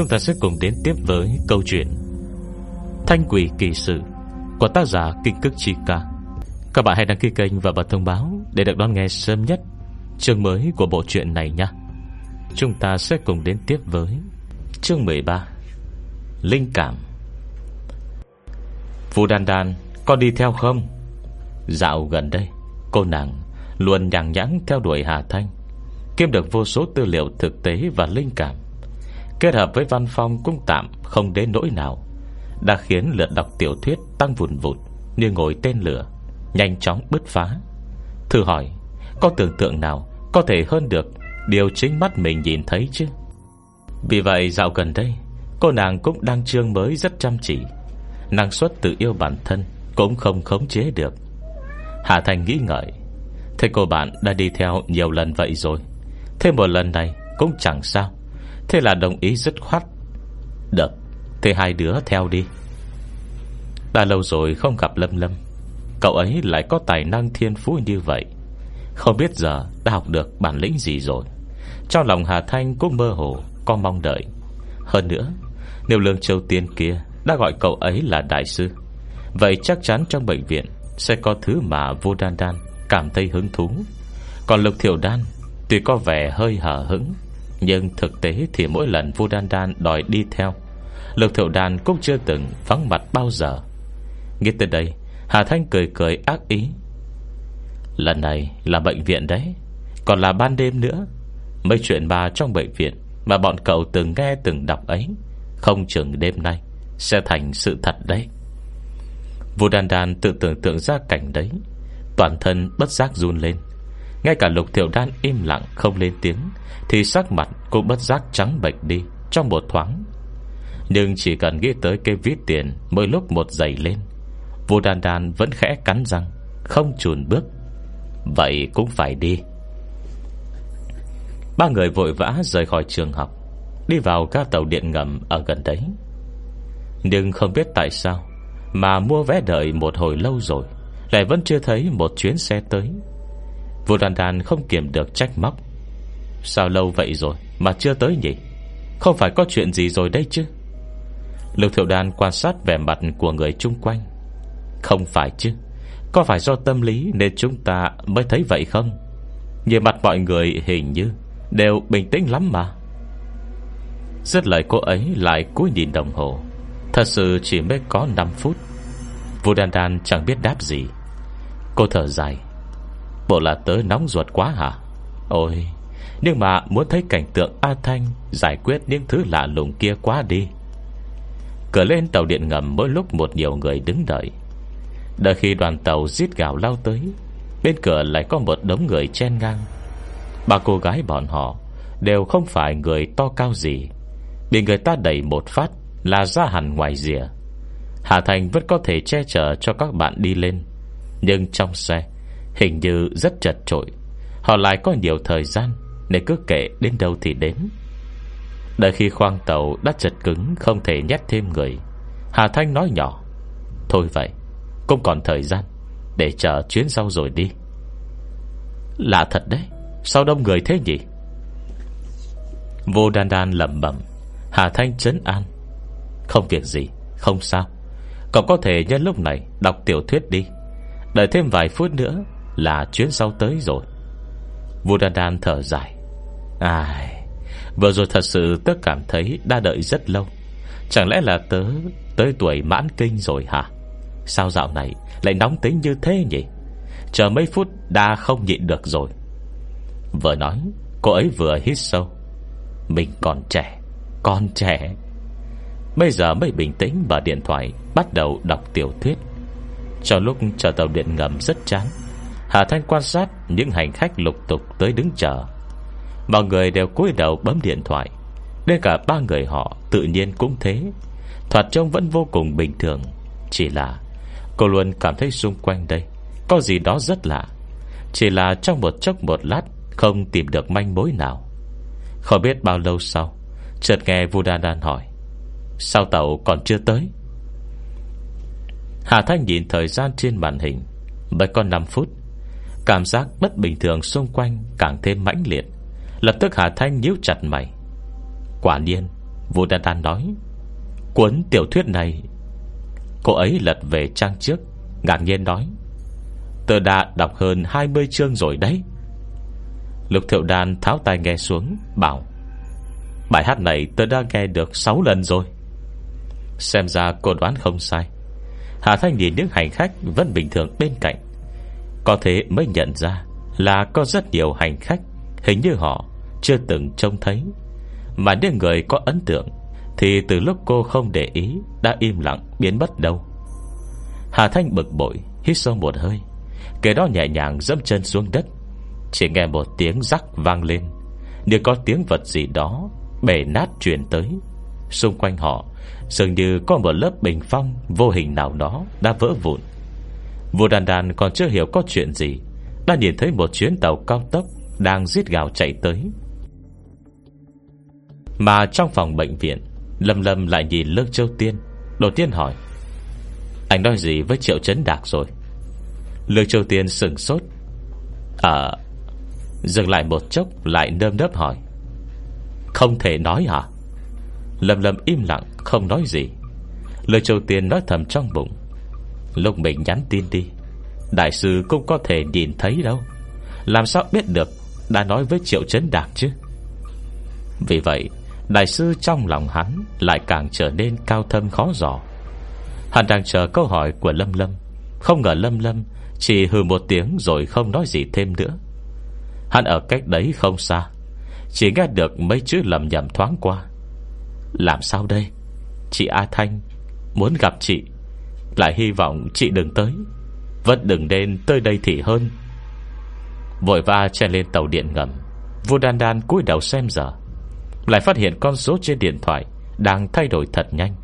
Chúng ta sẽ cùng đến tiếp với câu chuyện Thanh quỷ kỳ sự Của tác giả Kinh Cức Chi Ca. Các bạn hãy đăng ký kênh và bật thông báo Để được đón nghe sớm nhất Chương mới của bộ truyện này nhé Chúng ta sẽ cùng đến tiếp với Chương 13 Linh cảm. Phù Đan Đan, Có đi theo không? Dạo gần đây, Cô nàng luôn nhàng nhãng theo đuổi Hà Thanh, Kiếm được vô số tư liệu thực tế và linh cảm. Kết hợp với văn phong cũng tạm Không đến nỗi nào. Đã khiến lượt đọc tiểu thuyết tăng vùn vụt Như ngồi tên lửa, Nhanh chóng bứt phá. Thử hỏi, Có tưởng tượng nào Có thể hơn được Điều chính mắt mình nhìn thấy chứ? Vì vậy dạo gần đây, Cô nàng cũng đang chương mới rất chăm chỉ. Năng suất tự yêu bản thân Cũng không khống chế được. Hà Thành nghĩ ngợi, Thế cô bạn đã đi theo nhiều lần vậy rồi Thêm một lần này cũng chẳng sao. Thế là đồng ý dứt khoát. Được, Thế hai đứa theo đi. Đã lâu rồi không gặp Lâm Lâm. Cậu ấy lại có tài năng thiên phú như vậy. Không biết giờ đã học được bản lĩnh gì rồi. Trong lòng Hà Thanh cũng mơ hồ, Có mong đợi. Hơn nữa Nếu Lương Châu Tiên kia Đã gọi cậu ấy là đại sư. Vậy chắc chắn trong bệnh viện Sẽ có thứ mà vô đan đan Cảm thấy hứng thú. Còn lục thiểu đan Tuy có vẻ hơi hở hứng nhưng thực tế thì mỗi lần Vu đan đan đòi đi theo Lục thiểu đan cũng chưa từng vắng mặt bao giờ. Nghe tới đây, Hà Thanh cười cười ác ý. Lần này là bệnh viện đấy, Còn là ban đêm nữa. Mấy chuyện bà trong bệnh viện Mà bọn cậu từng nghe từng đọc ấy, Không chừng đêm nay Sẽ thành sự thật đấy. Vu Đan Đan tự tưởng tượng ra cảnh đấy, Toàn thân bất giác run lên. Ngay cả lục thiểu đan im lặng không lên tiếng, Thì sắc mặt cũng bất giác trắng bệch đi Trong một thoáng. Nhưng chỉ cần nghĩ tới cái viết tiền Mỗi lúc một giày lên vô đàn đàn vẫn khẽ cắn răng, Không chùn bước. Vậy cũng phải đi. Ba người vội vã rời khỏi trường học, Đi vào ga tàu điện ngầm ở gần đấy. Nhưng không biết tại sao Mà mua vé đợi một hồi lâu rồi, Lại vẫn chưa thấy một chuyến xe tới. Vua đàn đàn không kiềm được trách móc. Sao lâu vậy rồi Mà chưa tới nhỉ? Không phải có chuyện gì rồi đây chứ? Lục thiệu đàn quan sát vẻ mặt của người chung quanh. Không phải chứ, Có phải do tâm lý Nên chúng ta mới thấy vậy không? Nhìn mặt mọi người hình như Đều bình tĩnh lắm mà. Rất lời cô ấy lại cúi nhìn đồng hồ. Thật sự chỉ mới có 5 phút. Vua đàn đàn chẳng biết đáp gì. Cô thở dài. Bộ là tớ nóng ruột quá hả? Ôi, Nhưng mà muốn thấy cảnh tượng A Thanh Giải quyết những thứ lạ lùng kia quá đi. Cửa lên tàu điện ngầm Mỗi lúc một nhiều người đứng đợi. Đợi khi đoàn tàu giết gạo lao tới, Bên cửa lại có một đống người chen ngang. Ba cô gái bọn họ Đều không phải người to cao gì. Bị người ta đẩy một phát Là ra hẳn ngoài rìa. Hà Thành vẫn có thể che chở cho các bạn đi lên, Nhưng trong xe Hình như rất chật trội Họ lại có nhiều thời gian, Nên cứ kể đến đâu thì đến. Đợi khi khoang tàu đã chật cứng, Không thể nhét thêm người. Hà Thanh nói nhỏ, Thôi vậy, Cũng còn thời gian Để chờ chuyến sau rồi đi. Lạ thật đấy, Sao đông người thế nhỉ? Vô đan đan lầm bẩm. Hà Thanh chấn an, Không việc gì, Không sao. Cậu có thể nhân lúc này Đọc tiểu thuyết đi. Đợi thêm vài phút nữa là chuyến sau tới rồi. Vua đan đan thở dài. Ai, Vừa rồi thật sự tớ cảm thấy Đã đợi rất lâu. Chẳng lẽ là tớ tới tuổi mãn kinh rồi hả? Sao dạo này Lại nóng tính như thế nhỉ? Chờ mấy phút đã không nhịn được rồi. Vừa nói, Cô ấy vừa hít sâu. Mình còn trẻ Còn trẻ. Bây giờ mới bình tĩnh và điện thoại Bắt đầu đọc tiểu thuyết. Trong lúc chờ tàu điện ngầm rất chán Hà Thanh quan sát Những hành khách lục tục tới đứng chờ. Mọi người đều cúi đầu bấm điện thoại. Đến cả ba người họ Tự nhiên cũng thế. Thoạt trông vẫn vô cùng bình thường. Chỉ là cô luôn cảm thấy xung quanh đây Có gì đó rất lạ. Chỉ là trong một chốc một lát Không tìm được manh mối nào. Không biết bao lâu sau, Chợt nghe Vudadan hỏi, Sao tàu còn chưa tới? Hà Thanh nhìn thời gian trên màn hình, Mới có 5 phút. Cảm giác bất bình thường xung quanh Càng thêm mãnh liệt. Lập tức Hà Thanh nhíu chặt mày. Quả nhiên, Vũ Đan Đan nói, Cuốn tiểu thuyết này. Cô ấy lật về trang trước, Ngạc nhiên nói Tờ đã đọc hơn 20 chương rồi đấy. Lục thiệu đan tháo tay nghe xuống, Bảo, Bài hát này tôi đã nghe được 6 lần rồi. Xem ra cô đoán không sai. Hà Thanh nhìn những hành khách Vẫn bình thường bên cạnh. Có thể mới nhận ra Là có rất nhiều hành khách Hình như họ chưa từng trông thấy. Mà những người có ấn tượng Thì từ lúc cô không để ý Đã im lặng biến mất đâu. Hà Thanh bực bội, Hít sâu một hơi Kể đó nhẹ nhàng dẫm chân xuống đất. Chỉ nghe một tiếng rắc vang lên, Như có tiếng vật gì đó Bể nát truyền tới. Xung quanh họ Dường như có một lớp bình phong Vô hình nào đó đã vỡ vụn. Vua đàn đàn còn chưa hiểu có chuyện gì, Đã nhìn thấy một chuyến tàu cao tốc Đang giết gào chạy tới. Mà trong phòng bệnh viện, Lâm Lâm lại nhìn Lương Châu Tiên đầu tiên hỏi, Anh nói gì với Triệu Trấn Đạc rồi? Lương Châu Tiên sừng sốt. À Dừng lại một chốc, Lại nơm nớp hỏi, Không thể nói hả? Lâm Lâm im lặng, không nói gì. Lương Châu Tiên nói thầm trong bụng Lúc mình nhắn tin đi, Đại sư cũng có thể nhìn thấy đâu. Làm sao biết được Đã nói với Triệu chấn Đạc chứ? Vì vậy, Đại sư trong lòng hắn Lại càng trở nên cao thâm khó dò. Hắn đang chờ câu hỏi của Lâm Lâm. Không ngờ Lâm Lâm Chỉ hừ một tiếng rồi không nói gì thêm nữa. Hắn ở cách đấy không xa, Chỉ nghe được mấy chữ lầm nhầm thoáng qua. Làm sao đây? Chị A Thanh Muốn gặp chị. Lại hy vọng chị đừng tới. Vẫn đừng nên tới đây thì hơn. Vội va chen lên tàu điện ngầm. Vua đan đan cúi đầu xem giờ. Lại phát hiện con số trên điện thoại Đang thay đổi thật nhanh.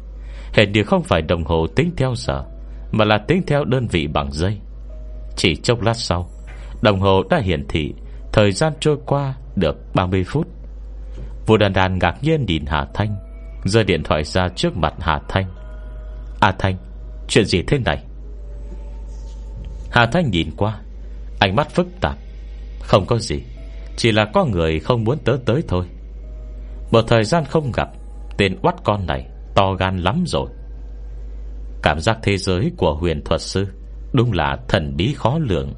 Hẹn điều không phải đồng hồ tính theo giờ, Mà là tính theo đơn vị bằng giây Chỉ chốc lát sau, Đồng hồ đã hiển thị Thời gian trôi qua được 30 phút. Vua đàn đàn ngạc nhiên nhìn Hà Thanh Rơi điện thoại ra trước mặt Hà Thanh. À Thanh Chuyện gì thế này? Hà Thanh nhìn qua, Ánh mắt phức tạp. Không có gì, Chỉ là có người không muốn tớ tới thôi. Một thời gian không gặp, Tên oát con này To gan lắm rồi. Cảm giác thế giới của huyền thuật sư Đúng là thần bí khó lường.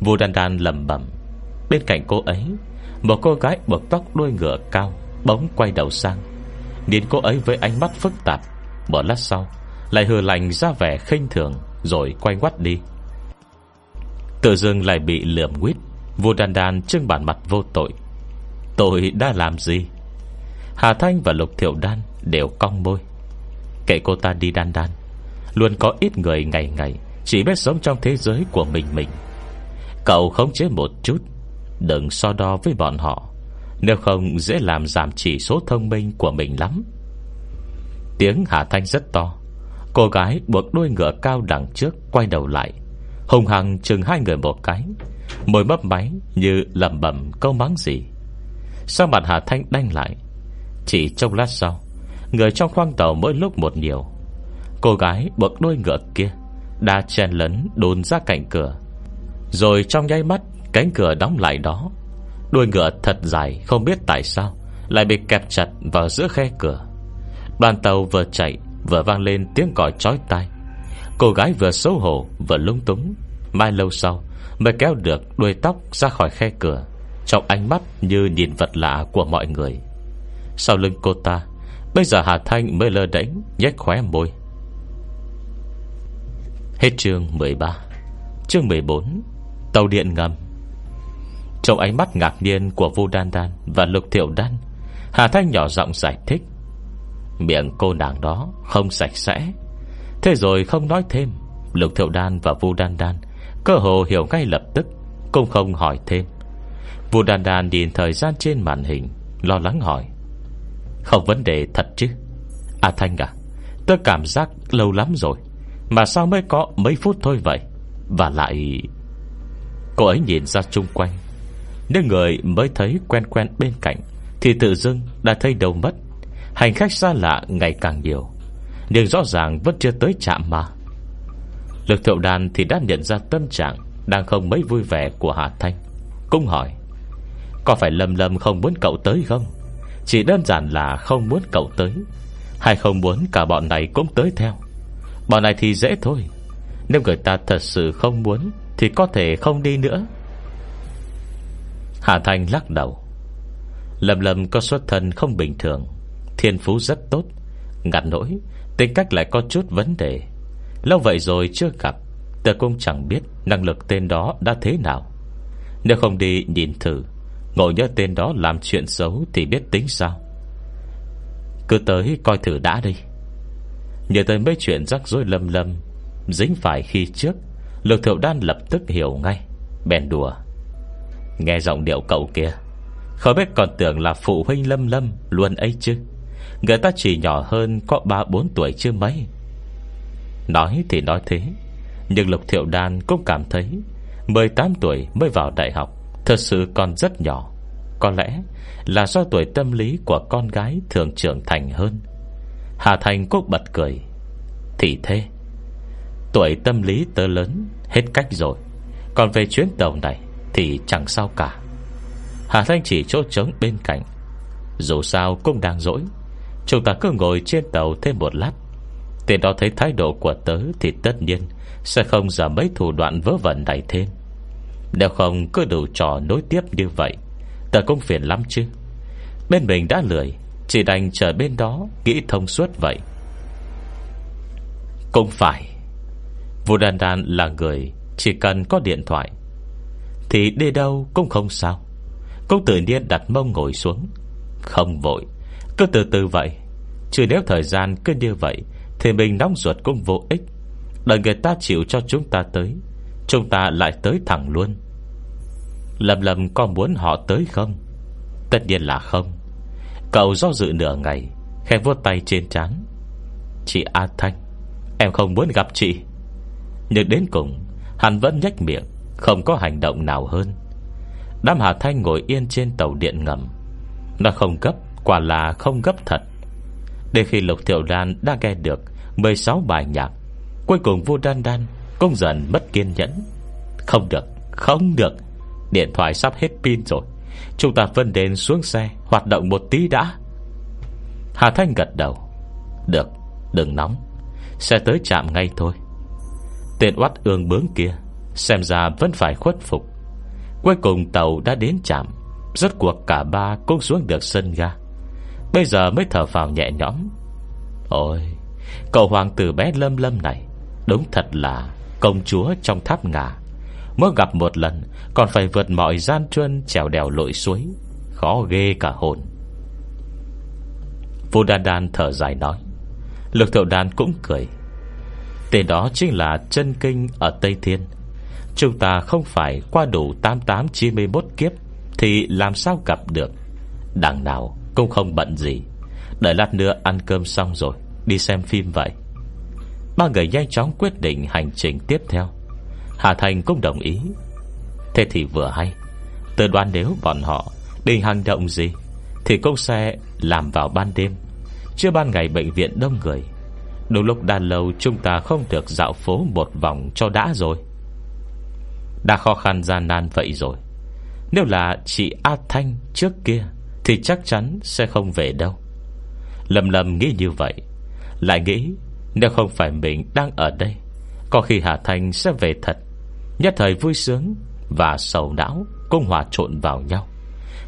Vua đan đan lầm bẩm, Bên cạnh cô ấy, Một cô gái buộc tóc đuôi ngựa cao Bỗng quay đầu sang. Nhìn cô ấy với ánh mắt phức tạp, Một lát sau lại hừ lành ra vẻ khinh thường, Rồi quay quắt đi. Tự dưng lại bị lượm quýt Vua đan đan trưng bản mặt vô tội. Tôi đã làm gì? Hà Thanh và Lục Thiệu Đan Đều cong môi. Kệ cô ta đi đan đan, Luôn có ít người ngày ngày Chỉ biết sống trong thế giới của mình mình. Cậu khống chế một chút, Đừng so đo với bọn họ. Nếu không, dễ làm giảm chỉ số thông minh của mình lắm. Tiếng Hà Thanh rất to. Cô gái buộc đuôi ngựa cao đằng trước Quay đầu lại. Hùng hằng chừng hai người một cái, Môi mấp máy như lầm bẩm câu mắng gì. Sao mặt Hà Thanh đanh lại? Chỉ trong lát sau, Người trong khoang tàu mỗi lúc một nhiều. Cô gái buộc đuôi ngựa kia Đã chen lấn đồn ra cạnh cửa. Rồi trong nháy mắt, Cánh cửa đóng lại đó. Đuôi ngựa thật dài, không biết tại sao, Lại bị kẹp chặt vào giữa khe cửa. Đoàn tàu vừa chạy Vừa vang lên tiếng còi chói tai. Cô gái vừa xấu hổ vừa lung túng. Mai lâu sau, Mới kéo được đuôi tóc ra khỏi khe cửa, Trong ánh mắt như nhìn vật lạ của mọi người. Sau lưng cô ta, Bây giờ Hà Thanh mới lơ đánh nhếch khóe môi. Hết chương 13 Chương 14 Tàu điện ngầm. Trong ánh mắt ngạc nhiên của Vu Đan Đan Và Lục Thiệu Đan, Hà Thanh nhỏ giọng giải thích. Miệng cô nàng đó không sạch sẽ. Thế rồi không nói thêm, Lục Thiệu Đan và Vu Đan Đan Cơ hồ hiểu ngay lập tức, Cũng không hỏi thêm. Vu Đan Đan nhìn thời gian trên màn hình, Lo lắng hỏi, Không vấn đề thật chứ? À Thanh à Tôi cảm giác lâu lắm rồi, Mà sao mới có mấy phút thôi vậy? Và lại Cô ấy nhìn ra chung quanh, Nếu người mới thấy quen quen bên cạnh Thì tự dưng đã thấy đầu mất. Hành khách xa lạ ngày càng nhiều, Nhưng rõ ràng vẫn chưa tới chạm mà Lực thiệu đàn thì đã nhận ra tâm trạng Đang không mấy vui vẻ của Hà Thanh, Cũng hỏi, Có phải Lâm Lâm không muốn cậu tới không? Chỉ đơn giản là không muốn cậu tới, Hay không muốn cả bọn này cũng tới theo? Bọn này thì dễ thôi, Nếu người ta thật sự không muốn Thì có thể không đi nữa. Hà Thanh lắc đầu, Lâm Lâm có xuất thân không bình thường Thiên phú rất tốt. Ngặt nỗi, Tính cách lại có chút vấn đề. Lâu vậy rồi chưa gặp, Tớ cũng chẳng biết năng lực tên đó đã thế nào. Nếu không đi nhìn thử Ngồi nhớ tên đó làm chuyện xấu Thì biết tính sao? Cứ tới coi thử đã đi. Nhớ tới mấy chuyện rắc rối lâm lâm Dính phải khi trước, Lục thiệu đan lập tức hiểu ngay, Bèn đùa. Nghe giọng điệu cậu kia, Không biết còn tưởng là phụ huynh lâm lâm Luôn ấy chứ. Người ta chỉ nhỏ hơn có 3-4 tuổi chưa mấy. Nói thì nói thế, Nhưng Lục Thiệu Đan cũng cảm thấy 18 tuổi mới vào đại học Thật sự còn rất nhỏ. Có lẽ là do tuổi tâm lý Của con gái thường trưởng thành hơn. Hà Thành cũng bật cười. Thì thế, Tuổi tâm lý tớ lớn Hết cách rồi. Còn về chuyến tàu này Thì chẳng sao cả. Hà Thanh chỉ chỗ trống bên cạnh. Dù sao cũng đang dỗi Chúng ta cứ ngồi trên tàu thêm một lát. Tên đó thấy thái độ của tớ Thì tất nhiên Sẽ không giảm mấy thủ đoạn vớ vẩn này thêm. Nếu không cứ đủ trò nối tiếp như vậy Tớ cũng phiền lắm chứ. Bên mình đã lười, Chỉ đành chờ bên đó Nghĩ thông suốt vậy. Cũng phải. Vũ Đan Đan là người Chỉ cần có điện thoại, Thì đi đâu cũng không sao. Cũng tự nhiên đặt mông ngồi xuống. Không vội. Cứ từ từ vậy, Chứ nếu thời gian cứ như vậy, Thì mình nóng ruột cũng vô ích. Đợi người ta chịu cho chúng ta tới, Chúng ta lại tới thẳng luôn. Lầm lầm có muốn họ tới không? Tất nhiên là không. Cậu do dự nửa ngày Khen vuốt tay trên trán. Chị A Thanh, Em không muốn gặp chị. Nhưng đến cùng, Hắn vẫn nhách miệng, Không có hành động nào hơn. Đám Hà Thanh ngồi yên trên tàu điện ngầm. Nó không gấp Quả là không gấp thật. Đến khi Lục Thiệu Đan đã nghe được 16 bài nhạc Cuối cùng vua đan đan Cũng dần mất kiên nhẫn. Không được, không được. Điện thoại sắp hết pin rồi. Chúng ta phân đến xuống xe Hoạt động một tí đã. Hà Thanh gật đầu. Được, đừng nóng. Xe tới chạm ngay thôi. Tên oát ương bướng kia Xem ra vẫn phải khuất phục. Cuối cùng tàu đã đến chạm Rốt cuộc cả ba cũng xuống được sân ga. Bây giờ mới thở vào nhẹ nhõm. Ôi Cậu hoàng tử bé lâm lâm này, Đúng thật là công chúa trong tháp ngà. Mới gặp một lần, Còn phải vượt mọi gian truân Trèo đèo lội suối, Khó ghê cả hồn. Vô đan đan thở dài nói. Lực thiệu đan cũng cười. Tên đó chính là chân kinh Ở Tây Thiên. Chúng ta không phải qua đủ 8891 kiếp Thì làm sao gặp được. Đằng nào cũng không bận gì. Đợi lát nữa ăn cơm xong rồi, Đi xem phim vậy. Ba người nhanh chóng quyết định hành trình tiếp theo. Hà Thành cũng đồng ý. Thế thì vừa hay. Tôi đoán nếu bọn họ đi hành động gì, Thì cũng sẽ làm vào ban đêm Chưa ban ngày bệnh viện đông người. Đúng lúc đàn lâu chúng ta không được dạo phố một vòng cho đã rồi. Đã khó khăn gian nan vậy rồi. Nếu là chị A Thanh trước kia thì chắc chắn sẽ không về đâu. Lầm lầm nghĩ như vậy, Lại nghĩ Nếu không phải mình đang ở đây, Có khi Hà Thanh sẽ về thật. Nhất thời vui sướng Và sầu não cũng hòa trộn vào nhau,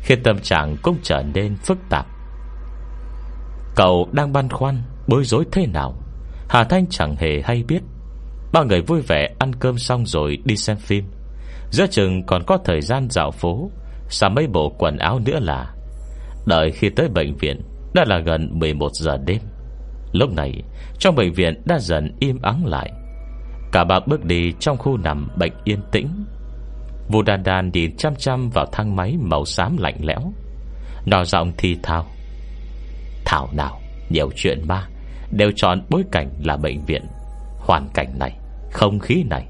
Khiến tâm trạng cũng trở nên phức tạp. Cậu đang băn khoăn Bối rối thế nào? Hà Thanh chẳng hề hay biết. Ba người vui vẻ ăn cơm xong rồi đi xem phim. Giữa chừng còn có thời gian dạo phố, Xả mấy bộ quần áo nữa là Đợi khi tới bệnh viện, Đã là gần 11 giờ đêm. Lúc này, Trong bệnh viện đã dần im ắng lại. Cả ba bước đi trong khu nằm bệnh yên tĩnh. Vũ đàn đàn nhìn chăm chăm vào thang máy màu xám lạnh lẽo. Nó giọng thì thao Thảo nào, Nhiều chuyện ma, Đều chọn bối cảnh là bệnh viện. Hoàn cảnh này, Không khí này,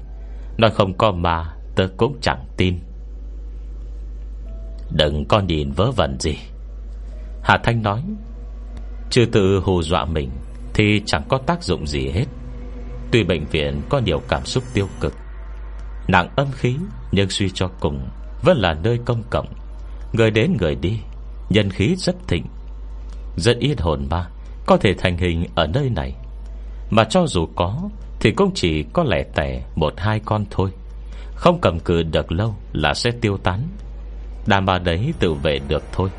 Nói không có ma, Tớ cũng chẳng tin. Đừng có nhìn vớ vẩn gì. Hà Thanh nói Trừ tự hù dọa mình Thì chẳng có tác dụng gì hết. Tuy bệnh viện có nhiều cảm xúc tiêu cực, Nặng âm khí, Nhưng suy cho cùng Vẫn là nơi công cộng. Người đến người đi, Nhân khí rất thịnh, Rất ít hồn ma Có thể thành hình ở nơi này. Mà cho dù có, Thì cũng chỉ có lẻ tẻ Một hai con thôi. Không cầm cự được lâu là sẽ tiêu tán. Đàm bà đấy tự vệ được thôi.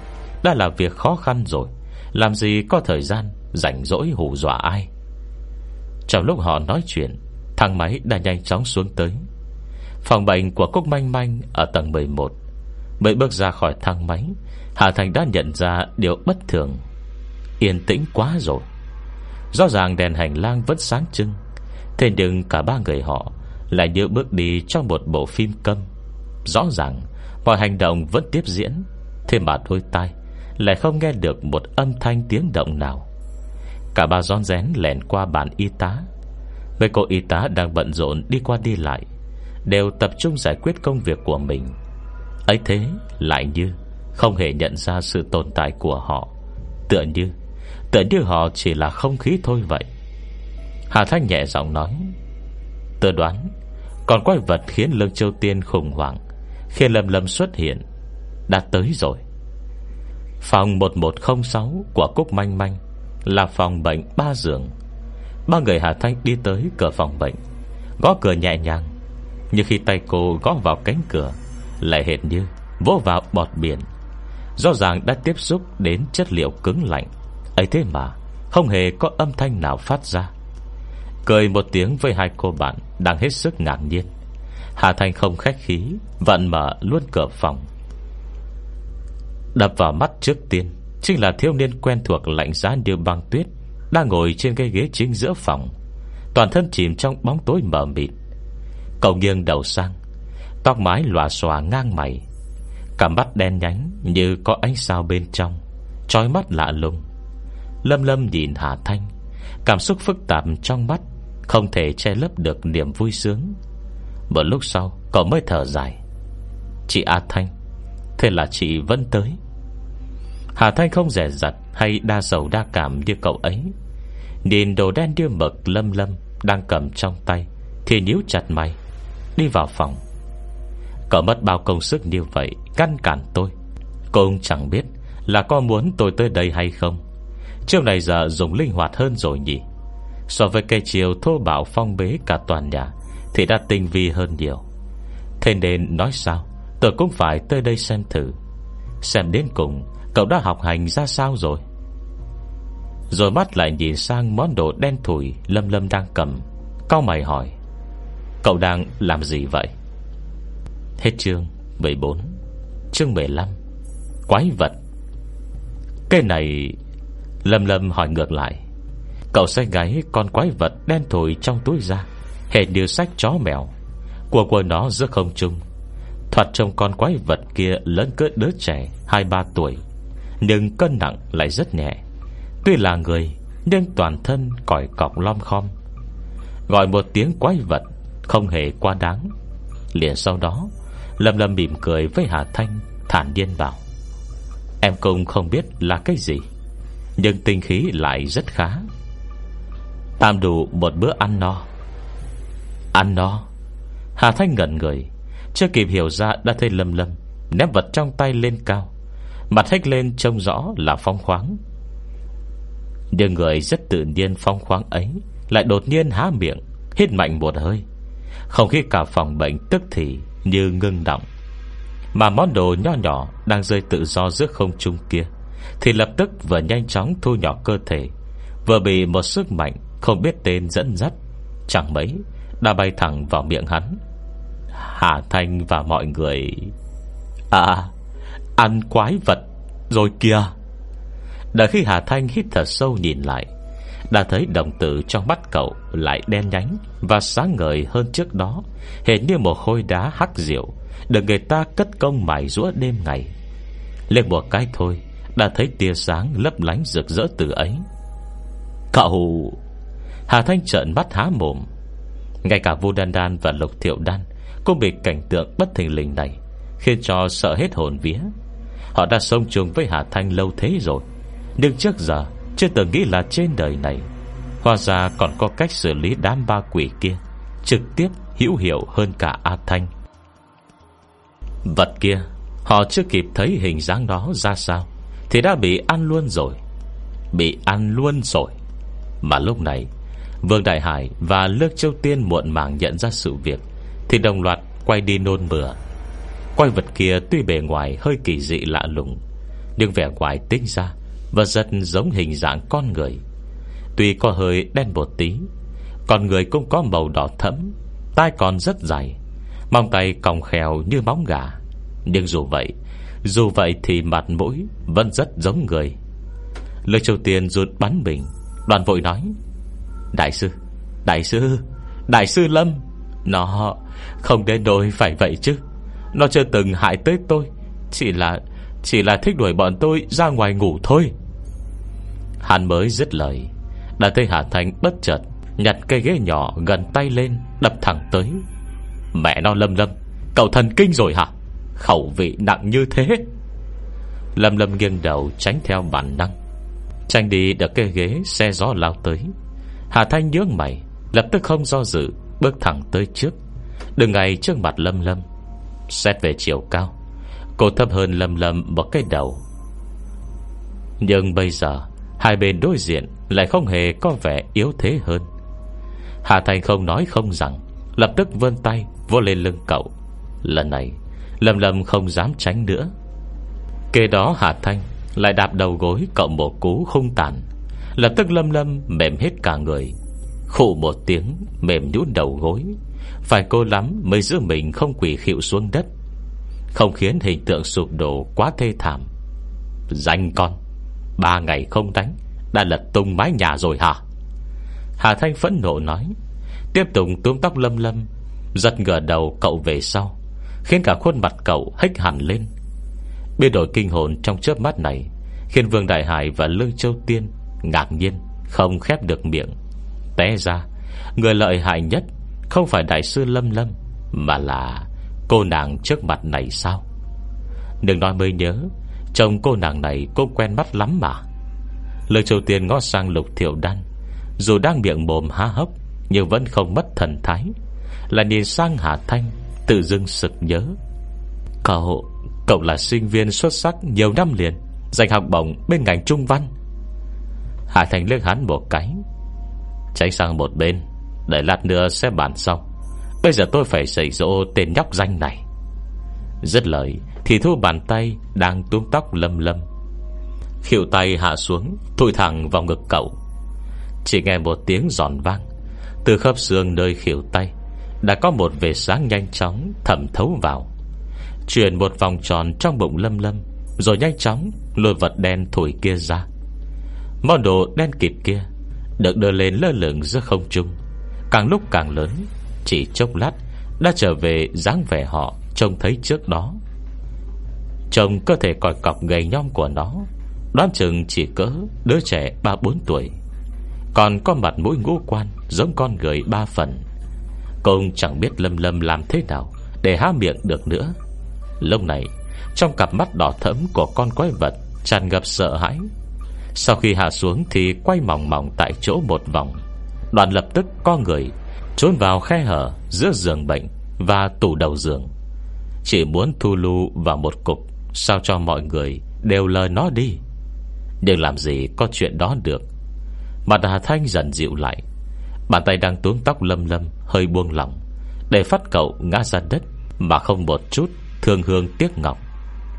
Đã là việc khó khăn rồi. Làm gì có thời gian Rảnh rỗi hù dọa ai? Trong lúc họ nói chuyện, Thang máy đã nhanh chóng xuống tới. Phòng bệnh của Cúc Manh Manh Ở tầng 11 Mới bước ra khỏi thang máy, Hà Thành đã nhận ra điều bất thường. Yên tĩnh quá rồi. Rõ ràng đèn hành lang vẫn sáng trưng. Thế nhưng cả ba người họ Lại như bước đi trong một bộ phim câm. Rõ ràng Mọi hành động vẫn tiếp diễn Thế mà đôi tay. Lại không nghe được một âm thanh tiếng động nào. Cả ba rón rén lèn qua bàn y tá. Mấy cô y tá đang bận rộn đi qua đi lại, Đều tập trung giải quyết công việc của mình. Ấy thế, lại như Không hề nhận ra sự tồn tại của họ. Tựa như Tựa như họ chỉ là không khí thôi vậy. Hà Thanh nhẹ giọng nói, Tớ đoán, Còn quái vật khiến Lương Châu Tiên khủng hoảng, Khi lầm lầm xuất hiện, Đã tới rồi. Phòng 1106 của Cúc Manh Manh Là phòng bệnh ba giường. Ba người Hà Thanh đi tới cửa phòng bệnh, Gõ cửa nhẹ nhàng, Nhưng khi tay cô gõ vào cánh cửa, Lại hệt như vỗ vào bọt biển. Rõ ràng đã tiếp xúc đến chất liệu cứng lạnh, ấy thế mà Không hề có âm thanh nào phát ra. Cười một tiếng với hai cô bạn Đang hết sức ngạc nhiên. Hà Thanh không khách khí vặn mở luôn cửa phòng. Đập vào mắt trước tiên. Chính là thiếu niên quen thuộc lạnh giá như băng tuyết, Đang ngồi trên cái ghế chính giữa phòng. Toàn thân chìm trong bóng tối mờ mịt. Cậu nghiêng đầu sang, Tóc mái lòa xòa ngang mày. Cả mắt đen nhánh Như có ánh sao bên trong, Trói mắt lạ lùng. Lâm lâm nhìn Hà Thanh, Cảm xúc phức tạp trong mắt, Không thể che lấp được niềm vui sướng. Một lúc sau, Cậu mới thở dài. Chị A Thanh Thế là chị vẫn tới. Hà Thanh không rẻ rặt Hay đa sầu đa cảm như cậu ấy. Nhìn đồ đen đưa mực lâm lâm Đang cầm trong tay, Thì nhíu chặt mày, Đi vào phòng. Cậu mất bao công sức như vậy, Ngăn cản tôi. Cô cũng chẳng biết là có muốn tôi tới đây hay không. Chiều này giờ dùng linh hoạt hơn rồi nhỉ. So với cây chiều thô bạo phong bế cả toàn nhà, Thì đã tinh vi hơn nhiều. Thế nên nói sao? Tôi cũng phải tới đây xem thử. Xem đến cùng, Cậu đã học hành ra sao rồi? Rồi mắt lại nhìn sang món đồ đen thủi Lâm Lâm đang cầm. Cao mày hỏi, Cậu đang làm gì vậy? Hết chương 14 Chương 15 Quái vật. Cái này, Lâm Lâm hỏi ngược lại, Cậu sẽ gáy con quái vật đen thổi trong túi ra Hệ như sách chó mèo. Của của nó giữa không trung Thoạt trông con quái vật kia lớn cỡ đứa trẻ 2-3 tuổi, Nhưng cân nặng lại rất nhẹ. Tuy là người, Nhưng toàn thân còi cọc lom khom. Gọi một tiếng quái vật Không hề quá đáng. Liền sau đó, Lâm Lâm mỉm cười với Hà Thanh, Thản nhiên bảo, Em cũng không biết là cái gì, Nhưng tinh khí lại rất khá. Tạm đủ một bữa ăn no. Ăn no? Hà Thanh ngẩn người. Chưa kịp hiểu ra đã thấy Lâm Lâm Ném vật trong tay lên cao. Mặt hếch lên trông rõ là phong khoáng. Nhưng người rất tự nhiên phong khoáng ấy, Lại đột nhiên há miệng, Hít mạnh một hơi. Không khí cả phòng bệnh tức thì Như ngưng động Mà món đồ nho nhỏ Đang rơi tự do giữa không trung kia, Thì lập tức vừa nhanh chóng thu nhỏ cơ thể, Vừa bị một sức mạnh Không biết tên dẫn dắt. Chẳng mấy, Đã bay thẳng vào miệng hắn. Hà Thanh và mọi người. À Ăn quái vật Rồi kìa. Đợi khi Hà Thanh hít thở sâu nhìn lại, Đã thấy đồng tử trong mắt cậu Lại đen nhánh Và sáng ngời hơn trước đó, Hệt như một khối đá hắc diệu Được người ta cất công mài rũa đêm ngày. Lên một cái thôi, Đã thấy tia sáng lấp lánh rực rỡ từ ấy. Cậu! Hà Thanh trợn mắt há mồm. Ngay cả Vu Đan Đan và Lục Thiệu Đan cũng bị cảnh tượng bất thình lình này Khiến cho sợ hết hồn vía. Họ đã sống chung với Hà Thanh lâu thế rồi, Nhưng trước giờ Chưa từng nghĩ là trên đời này, Hóa ra còn có cách xử lý đám ba quỷ kia Trực tiếp hữu hiệu hơn cả A Thanh. Vật kia, Họ chưa kịp thấy hình dáng đó ra sao, Thì đã bị ăn luôn rồi. Bị ăn luôn rồi. Mà lúc này, Vương Đại Hải và Lương Châu Tiên muộn màng nhận ra sự việc. Thì đồng loạt quay đi nôn mửa. Quay vật kia tuy bề ngoài hơi kỳ dị lạ lùng, Nhưng vẻ ngoài tinh ra Và rất giống hình dạng con người. Tuy có hơi đen một tí, Còn người cũng có màu đỏ thẫm, Tai còn rất dài Mong tay còng khèo như móng gà. Nhưng dù vậy Dù vậy thì mặt mũi Vẫn rất giống người. Lương Châu Tiên rụt bắn mình, Đoàn vội nói, Đại sư Đại sư Đại sư Lâm, Nó không đến nỗi phải vậy chứ. Nó chưa từng hại tới tôi. Chỉ là Chỉ là thích đuổi bọn tôi ra ngoài ngủ thôi. Hắn mới dứt lời. Đã thấy Hà Thành bất chợt Nhặt cây ghế nhỏ gần tay lên, Đập thẳng tới. Mẹ nó lâm lâm, Cậu thần kinh rồi hả? Khẩu vị nặng như thế. Lâm lâm nghiêng đầu tránh theo bản năng. Tranh đi được cây ghế Xe gió lao tới. Hà Thanh nhướng mày, Lập tức không do dự, Bước thẳng tới trước. Đừng ngay trước mặt Lâm Lâm. Xét về chiều cao, Cô thấp hơn Lâm Lâm một cái đầu. Nhưng bây giờ, Hai bên đối diện Lại không hề có vẻ yếu thế hơn. Hà Thanh không nói không rằng, Lập tức vươn tay vô lên lưng cậu. Lần này, Lâm Lâm không dám tránh nữa. Kế đó Hà Thanh Lại đạp đầu gối cậu một cú không tàn. Lập tức Lâm Lâm mềm hết cả người. Khụ một tiếng, Mềm nhún đầu gối. Phải cô lắm mới giữ mình không quỷ khịu xuống đất. Không khiến hình tượng sụp đổ quá thê thảm. Danh con, Ba ngày không đánh, Đã lật tung mái nhà rồi hả? Hà Thanh phẫn nộ nói. Tiếp tục túm tóc lâm lâm, Giật ngửa đầu cậu về sau, Khiến cả khuôn mặt cậu hếch hẳn lên. Biến đổi kinh hồn trong chớp mắt này Khiến Vương Đại Hải và Lương Châu Tiên Ngạc nhiên, Không khép được miệng. Té ra, Người lợi hại nhất không phải Đại sư Lâm Lâm, Mà là cô nàng trước mặt này sao? Đừng nói mới nhớ, Chồng cô nàng này cô quen mắt lắm mà. Lời Châu Tiên ngó sang Lục Thiểu Đan, Dù đang miệng mồm há hốc, Nhưng vẫn không mất thần thái Là nhìn sang Hà Thanh, Tự dưng sực nhớ. Cậu Cậu là sinh viên xuất sắc nhiều năm liền Giành học bổng bên ngành trung văn. Hà Thành liếc hắn một cái, Tránh sang một bên. Để lát nữa sẽ bàn xong. Bây giờ tôi phải xảy dỗ tên nhóc danh này. Rất lời, Thì thu bàn tay Đang túm tóc lâm lâm. Khỉu tay hạ xuống, thụi thẳng vào ngực cậu. Chỉ nghe một tiếng giòn vang. Từ khớp xương nơi khỉu tay, Đã có một vệt sáng nhanh chóng Thẩm thấu vào. Chuyển một vòng tròn trong bụng lâm lâm, Rồi nhanh chóng lôi vật đen thổi kia ra. Món đồ đen kịp kia Được đưa lên lơ lửng giữa không trung. Càng lúc càng lớn, Chỉ chốc lát, Đã trở về dáng vẻ họ Trông thấy trước đó. Trông cơ thể còi cọc gầy nhom của nó, Đoán chừng chỉ cỡ Đứa trẻ 3-4 tuổi. Còn có mặt mũi ngũ quan Giống con người ba phần. Công chẳng biết lâm lâm làm thế nào Để há miệng được nữa. Lúc này, Trong cặp mắt đỏ thẫm của con quái vật Tràn ngập sợ hãi. Sau khi hạ xuống thì quay mỏng mỏng Tại chỗ một vòng. Đoàn lập tức co người, Trốn vào khe hở giữa giường bệnh Và tủ đầu giường. Chỉ muốn thu lưu vào một cục, Sao cho mọi người đều lời nó đi. Nhưng làm gì có chuyện đó được. Mặt Hà Thanh dần dịu lại, Bàn tay đang tuống tóc lâm lâm Hơi buông lỏng Để phát cậu ngã ra đất Mà không một chút Thương hương tiếc ngọc.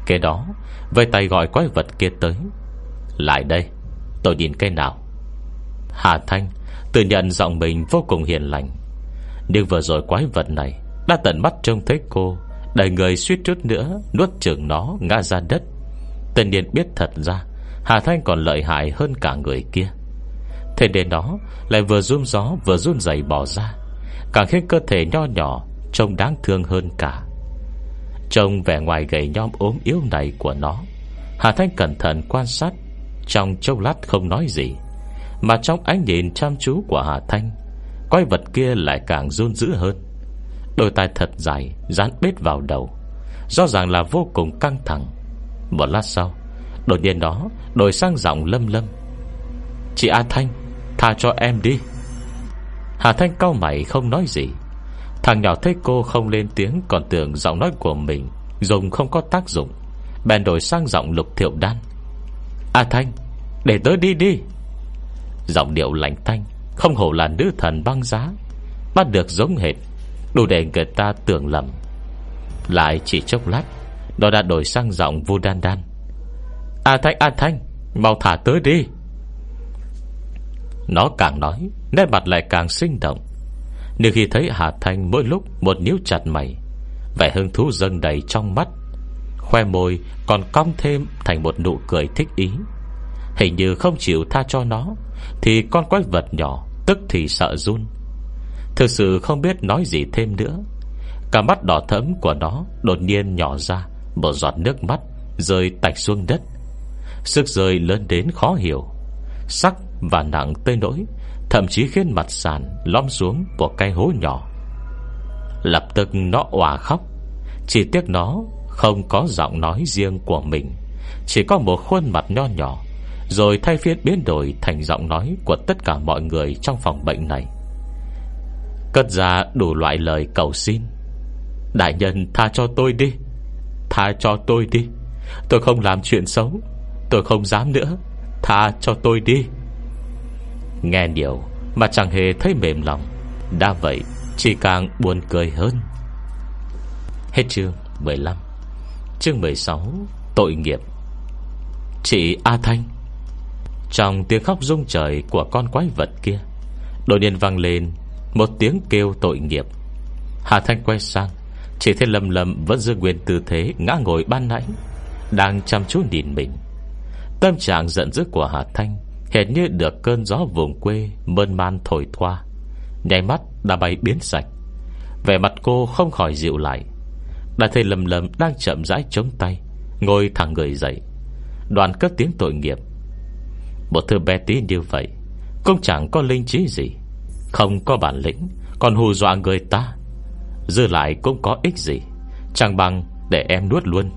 Kế đó, Vây tay gọi quái vật kia tới. Lại đây, Tôi nhìn cái nào? Hà Thanh Tự nhận giọng mình vô cùng hiền lành. Nhưng vừa rồi quái vật này Đã tận mắt trông thấy cô Đầy người suýt chút nữa, Nuốt chừng nó ngã ra đất. Tự nhiên biết thật ra, Hà Thanh còn lợi hại hơn cả người kia. Thế đến đó, Lại vừa run gió, vừa run dày bỏ ra, Càng khiến cơ thể nho nhỏ Trông đáng thương hơn cả. Trông vẻ ngoài gầy nhom ốm yếu này của nó, Hà Thanh cẩn thận quan sát, Trong chốc lát không nói gì. Mà trong ánh nhìn chăm chú của Hà Thanh, Quái vật kia lại càng run dữ hơn. Đôi tai thật dài, Dán bết vào đầu, Rõ ràng là vô cùng căng thẳng. Một lát sau, Đột nhiên đó đổi sang giọng lâm lâm. Chị A Thanh, Tha cho em đi. Hà Thanh cau mày không nói gì. Thằng nhỏ thấy cô không lên tiếng Còn tưởng giọng nói của mình Dùng không có tác dụng, Bèn đổi sang giọng lục thiệu đan. A Thanh, Để tớ đi đi. Giọng điệu lạnh tanh Không hổ là nữ thần băng giá. Bắt được giống hệt, Đủ để người ta tưởng lầm. Lại chỉ chốc lát, Nó đã đổi sang giọng vu đan đan. A Thanh A Thanh, Mau thả tới đi. Nó càng nói, Nét mặt lại càng sinh động. Nhưng khi thấy Hà Thanh mỗi lúc Một níu chặt mày, Vẻ hứng thú dâng đầy trong mắt. Khoe môi còn cong thêm Thành một nụ cười thích ý. Hình như không chịu tha cho nó thì con quái vật nhỏ Tức thì sợ run. Thực sự không biết nói gì thêm nữa. Cả mắt đỏ thẫm của nó Đột nhiên nhỏ ra Một giọt nước mắt, Rơi tạch xuống đất. Sức rơi lớn đến khó hiểu. Sắc và nặng tới nỗi, Thậm chí khiến mặt sàn Lom xuống một cái hố nhỏ. Lập tức nó òa khóc. Chỉ tiếc nó không có giọng nói riêng của mình. Chỉ có một khuôn mặt nho nhỏ rồi thay phiên biến đổi Thành giọng nói của tất cả mọi người Trong phòng bệnh này. Cất ra đủ loại lời cầu xin. Đại nhân, tha cho tôi đi. Tha cho tôi đi. Tôi không làm chuyện xấu. Tôi không dám nữa. Tha cho tôi đi. Nghe điều Mà chẳng hề thấy mềm lòng. Đã vậy, chỉ càng buồn cười hơn. Hết chương 15 Chương 16 Tội nghiệp. Chị A Thanh. Trong tiếng khóc rung trời Của con quái vật kia. Đột nhiên vang lên Một tiếng kêu tội nghiệp. Hà Thanh quay sang, Chỉ thấy lầm lầm vẫn giữ nguyên tư thế Ngã ngồi ban nãy, Đang chăm chú nhìn mình. Tâm trạng giận dữ của Hà Thanh Hệt như được cơn gió vùng quê Mơn man thổi qua Nhảy mắt đã bay biến sạch. Vẻ mặt cô không khỏi dịu lại. Đã thấy lầm lầm đang chậm rãi chống tay, Ngồi thẳng người dậy. Đoàn cất tiếng tội nghiệp. Một thư bé tí như vậy, Cũng chẳng có linh trí gì. Không có bản lĩnh, Còn hù dọa người ta. Dư lại cũng có ích gì, Chẳng bằng để em nuốt luôn.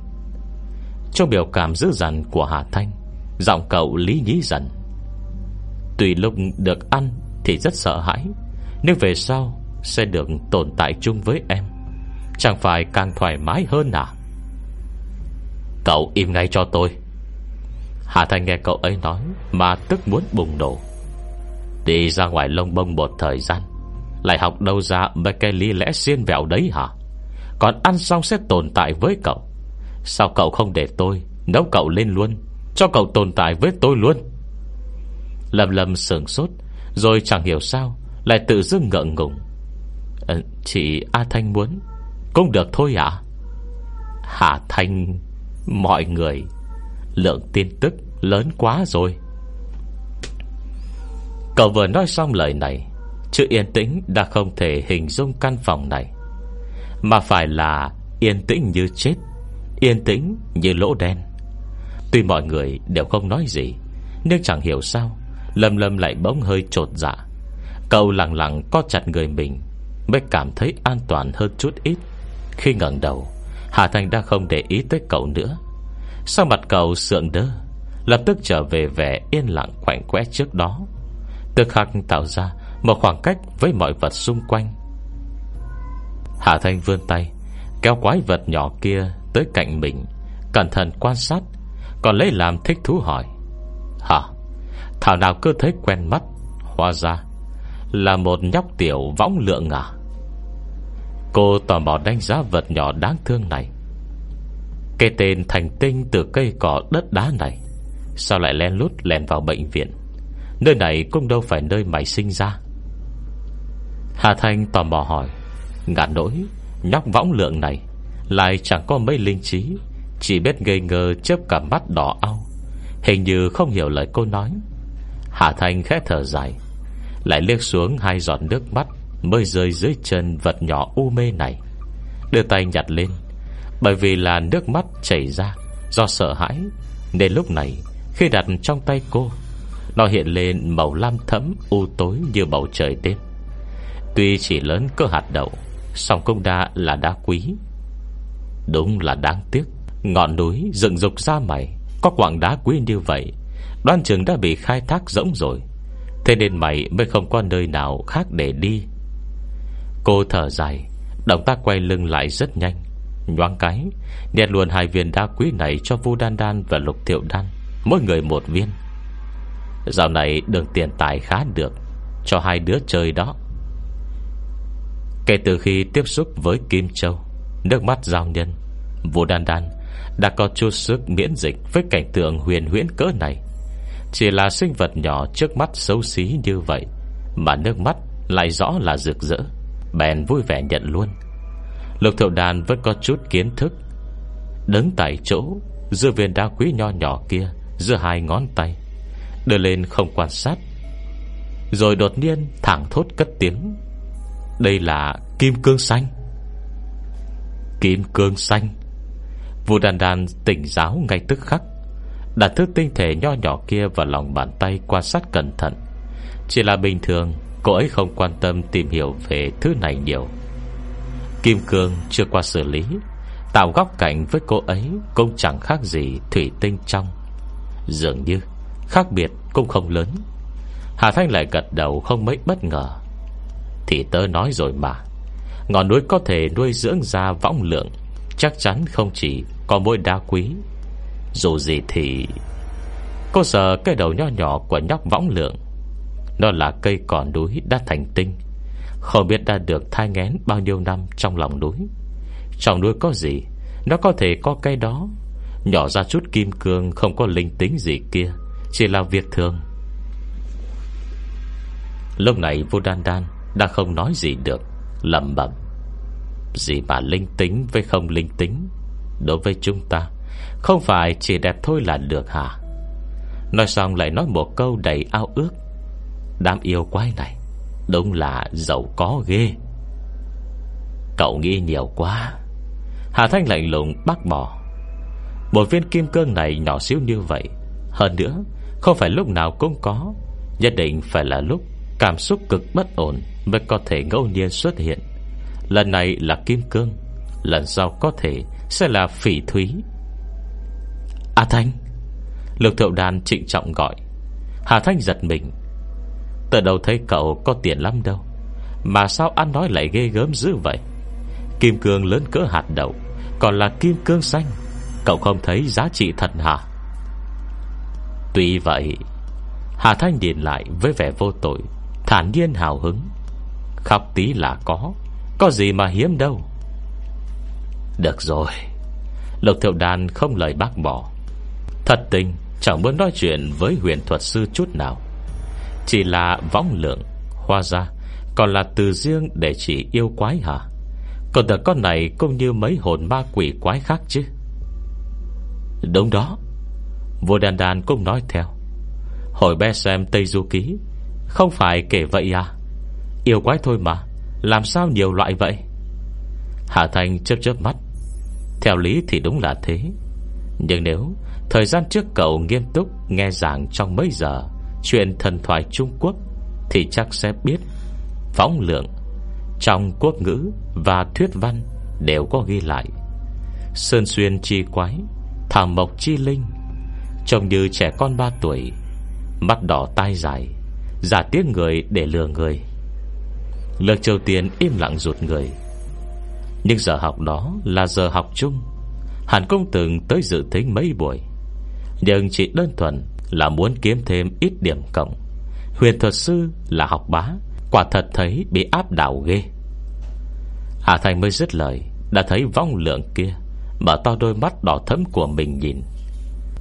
Trong biểu cảm dữ dằn của Hà Thanh, Giọng cậu lý nhí dần. Tùy lúc được ăn Thì rất sợ hãi, Nhưng về sau Sẽ được tồn tại chung với em. Chẳng phải càng thoải mái hơn à? Cậu im ngay cho tôi. Hà Thành nghe cậu ấy nói Mà tức muốn bùng nổ. Đi ra ngoài lông bông một thời gian Lại học đâu ra Mấy cái lý lẽ xiên vẹo đấy hả? Còn ăn xong sẽ tồn tại với cậu. Sao cậu không để tôi Nấu cậu lên luôn Cho cậu tồn tại với tôi luôn? Lâm lâm sừng sốt Rồi chẳng hiểu sao Lại tự dưng ngượng ngùng. À, Chị A Thanh muốn Cũng được thôi ạ. À? Hà Thanh Mọi người Lượng tin tức lớn quá rồi. Cậu vừa nói xong lời này, Chữ yên tĩnh đã không thể hình dung căn phòng này, Mà phải là Yên tĩnh như chết, Yên tĩnh như lỗ đen. Tuy mọi người đều không nói gì, Nhưng chẳng hiểu sao, Lâm Lâm lại bỗng hơi trột dạ. Cậu lặng lặng co chặt người mình, Mới cảm thấy an toàn hơn chút ít. Khi ngẩng đầu, Hà Thành đã không để ý tới cậu nữa sang mặt cậu sượng đơ Lập tức trở về vẻ yên lặng quạnh quẽ trước đó. Tức khắc tạo ra Một khoảng cách với mọi vật xung quanh. Hà Thanh vươn tay, Kéo quái vật nhỏ kia Tới cạnh mình, Cẩn thận quan sát, Còn lấy làm thích thú hỏi. Hả? Thảo nào cứ thấy quen mắt, Hóa ra Là một nhóc tiểu võng lượng à? Cô tò mò đánh giá vật nhỏ đáng thương này. Cái tên thành tinh từ cây cỏ đất đá này, Sao lại len lút lèn vào bệnh viện? Nơi này cũng đâu phải nơi mày sinh ra. Hà Thanh tò mò hỏi Ngạn nỗi, Nhóc võng lượng này, Lại chẳng có mấy linh trí, Chỉ biết ngây ngơ chớp cả mắt đỏ ao. Hình như không hiểu lời cô nói. Hà Thanh khẽ thở dài, Lại liếc xuống hai giọt nước mắt Mới rơi dưới chân vật nhỏ u mê này. Đưa tay nhặt lên. Bởi vì là nước mắt chảy ra, Do sợ hãi. Nên lúc này, khi đặt trong tay cô, Nó hiện lên màu lam thẫm U tối như bầu trời đêm. Tuy chỉ lớn cơ hạt đậu, song cũng đã là đá quý. Đúng là đáng tiếc, Ngọn núi dựng dục ra mày. Có quảng đá quý như vậy, Đoan trường đã bị khai thác rỗng rồi. Thế nên mày mới không có nơi nào khác để đi. Cô thở dài, Động tác quay lưng lại rất nhanh. Nhoáng cái Nhét luôn hai viên đá quý này cho Vu Đan Đan và Lục Thiệu Đan, Mỗi người một viên. Dạo này đường tiền tài khá được, Cho hai đứa chơi đó. Kể từ khi tiếp xúc với Kim Châu, Nước mắt giao nhân Vũ Đan Đan Đã có chút sức miễn dịch Với cảnh tượng huyền huyễn cỡ này. Chỉ là sinh vật nhỏ trước mắt xấu xí như vậy, Mà nước mắt lại rõ là rực rỡ, Bèn vui vẻ nhận luôn. Lục thiệu đàn vẫn có chút kiến thức. Đứng tại chỗ, Giữa viên đá quý nho nhỏ kia, Giữa hai ngón tay, Đưa lên không quan sát. Rồi đột nhiên thẳng thốt cất tiếng. Đây là kim cương xanh. Kim cương xanh. Vũ đàn đàn tỉnh giáo ngay tức khắc, Đặt thức tinh thể nho nhỏ kia Vào lòng bàn tay quan sát cẩn thận. Chỉ là bình thường, Cô ấy không quan tâm tìm hiểu về thứ này nhiều. Kim cương chưa qua xử lý, Tạo góc cạnh với cô ấy Cũng chẳng khác gì thủy tinh trong. Dường như Khác biệt cũng không lớn. Hà Thanh lại gật đầu không mấy bất ngờ. Thì tớ nói rồi mà, Ngọn núi có thể nuôi dưỡng ra võng lượng, Chắc chắn không chỉ Có môi đá quý. Dù gì thì Cô sợ cái đầu nho nhỏ của nhóc võng lượng Nó là cây cỏ núi đã thành tinh. Không biết đã được thai ngén bao nhiêu năm Trong lòng núi. Trong núi có gì? Nó có thể có cái đó. Nhỏ ra chút kim cương, Không có linh tính gì kia, Chỉ là việc thường. Lúc này vô đan đan Đã không nói gì được, lẩm bẩm. Gì mà linh tính với không linh tính? Đối với chúng ta, Không phải chỉ đẹp thôi là được hả? Nói xong lại nói một câu đầy ao ước. Đám yêu quái này Đúng là giàu có ghê. Cậu nghĩ nhiều quá. Hà Thanh lạnh lùng bác bỏ. Một viên kim cương này nhỏ xíu như vậy, Hơn nữa, Không phải lúc nào cũng có. Nhất định phải là lúc Cảm xúc cực bất ổn Mới có thể ngẫu nhiên xuất hiện. Lần này là kim cương, Lần sau có thể sẽ là phỉ thúy. A Thanh! Lục thượng đàn trịnh trọng gọi. Hà Thanh giật mình. Từ đầu thấy cậu có tiền lắm đâu. Mà sao ăn nói lại ghê gớm dữ vậy? Kim cương lớn cỡ hạt đậu, Còn là kim cương xanh. Cậu không thấy giá trị thật hả? Tuy vậy, Hà Thanh điền lại với vẻ vô tội, Thản nhiên hào hứng. Khóc tí là có Có gì mà hiếm đâu. Được rồi, Lục thiệu đàn không lời bác bỏ. Thật tình, Chẳng muốn nói chuyện với huyền thuật sư chút nào. Chỉ là võng lượng Hoa ra Còn là từ riêng để chỉ yêu quái hả? Còn đợt con này cũng như mấy hồn ma quỷ quái khác chứ? Đúng đó, Vua đàn đàn cũng nói theo. Hồi bé xem Tây Du Ký, Không phải kể vậy à? Yêu quái thôi mà, Làm sao nhiều loại vậy? Hạ Thành chớp chớp mắt. Theo lý thì đúng là thế. Nhưng nếu Thời gian trước cậu nghiêm túc Nghe giảng trong mấy giờ Chuyện thần thoại Trung Quốc Thì chắc sẽ biết. Phóng lượng, Trong quốc ngữ và thuyết văn Đều có ghi lại. Sơn xuyên chi quái, Thảo mộc chi linh, Trông như trẻ con 3 tuổi, Mắt đỏ tai dài, Giả tiếng người để lừa người. Lược châu Tiên im lặng rụt người. Nhưng giờ học đó là giờ học chung Hàn công từng tới dự thính mấy buổi. Nhưng chỉ đơn thuần là muốn kiếm thêm ít điểm cộng. Huyền thuật sư là học bá, Quả thật thấy bị áp đảo ghê. Hà Thành mới dứt lời, Đã thấy vong lượng kia, Mở to đôi mắt đỏ thấm của mình nhìn.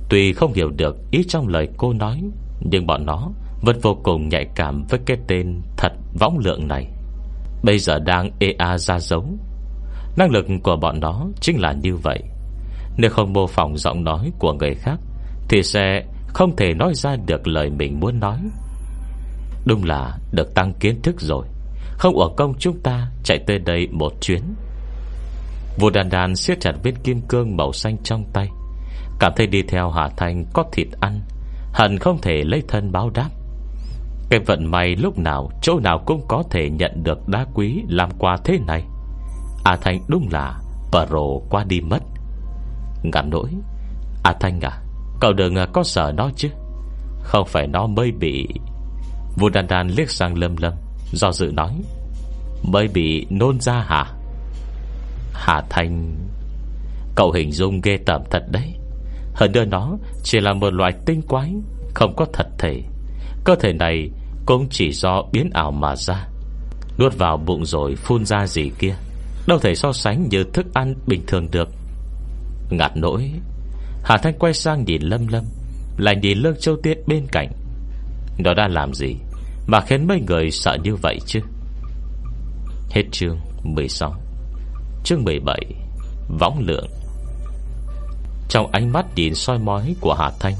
Tuy không hiểu được ý trong lời cô nói, Nhưng bọn nó Vẫn vô cùng nhạy cảm với cái tên Thật võng lượng này. Bây giờ đang EA ra giống Năng lực của bọn nó Chính là như vậy. Nếu không mô phỏng giọng nói của người khác, Thì sẽ không thể nói ra được Lời mình muốn nói. Đúng là được tăng kiến thức rồi. Không ở công chúng ta Chạy tới đây một chuyến. Vua đàn đàn siết chặt viên kim cương màu xanh trong tay. Cảm thấy đi theo Hà Thanh có thịt ăn, Hận không thể lấy thân báo đáp. Cái vận may lúc nào, Chỗ nào cũng có thể nhận được đá quý Làm quà thế này. A Thanh đúng là Pro qua đi mất. Ngắn nỗi, A Thanh à Cậu đừng à, có sợ nó chứ? Không phải nó mới bị. Vua đàn đàn liếc sang lâm lâm Do dự nói, Mới bị nôn ra hả? Hà Thanh, Cậu hình dung ghê tởm thật đấy. Hơn nữa nó chỉ là một loại tinh quái, Không có thật thể. Cơ thể này cũng chỉ do biến ảo mà ra. Nuốt vào bụng rồi phun ra gì kia, Đâu thể so sánh như thức ăn bình thường được. Ngạt nỗi Hà Thanh quay sang nhìn Lâm Lâm, Lại nhìn Lương Châu Tiết bên cạnh. Nó đã làm gì Mà khiến mấy người sợ như vậy chứ? Hết chương 16 Chương 17 Võng lượng Trong ánh mắt nhìn soi mói của Hà Thanh,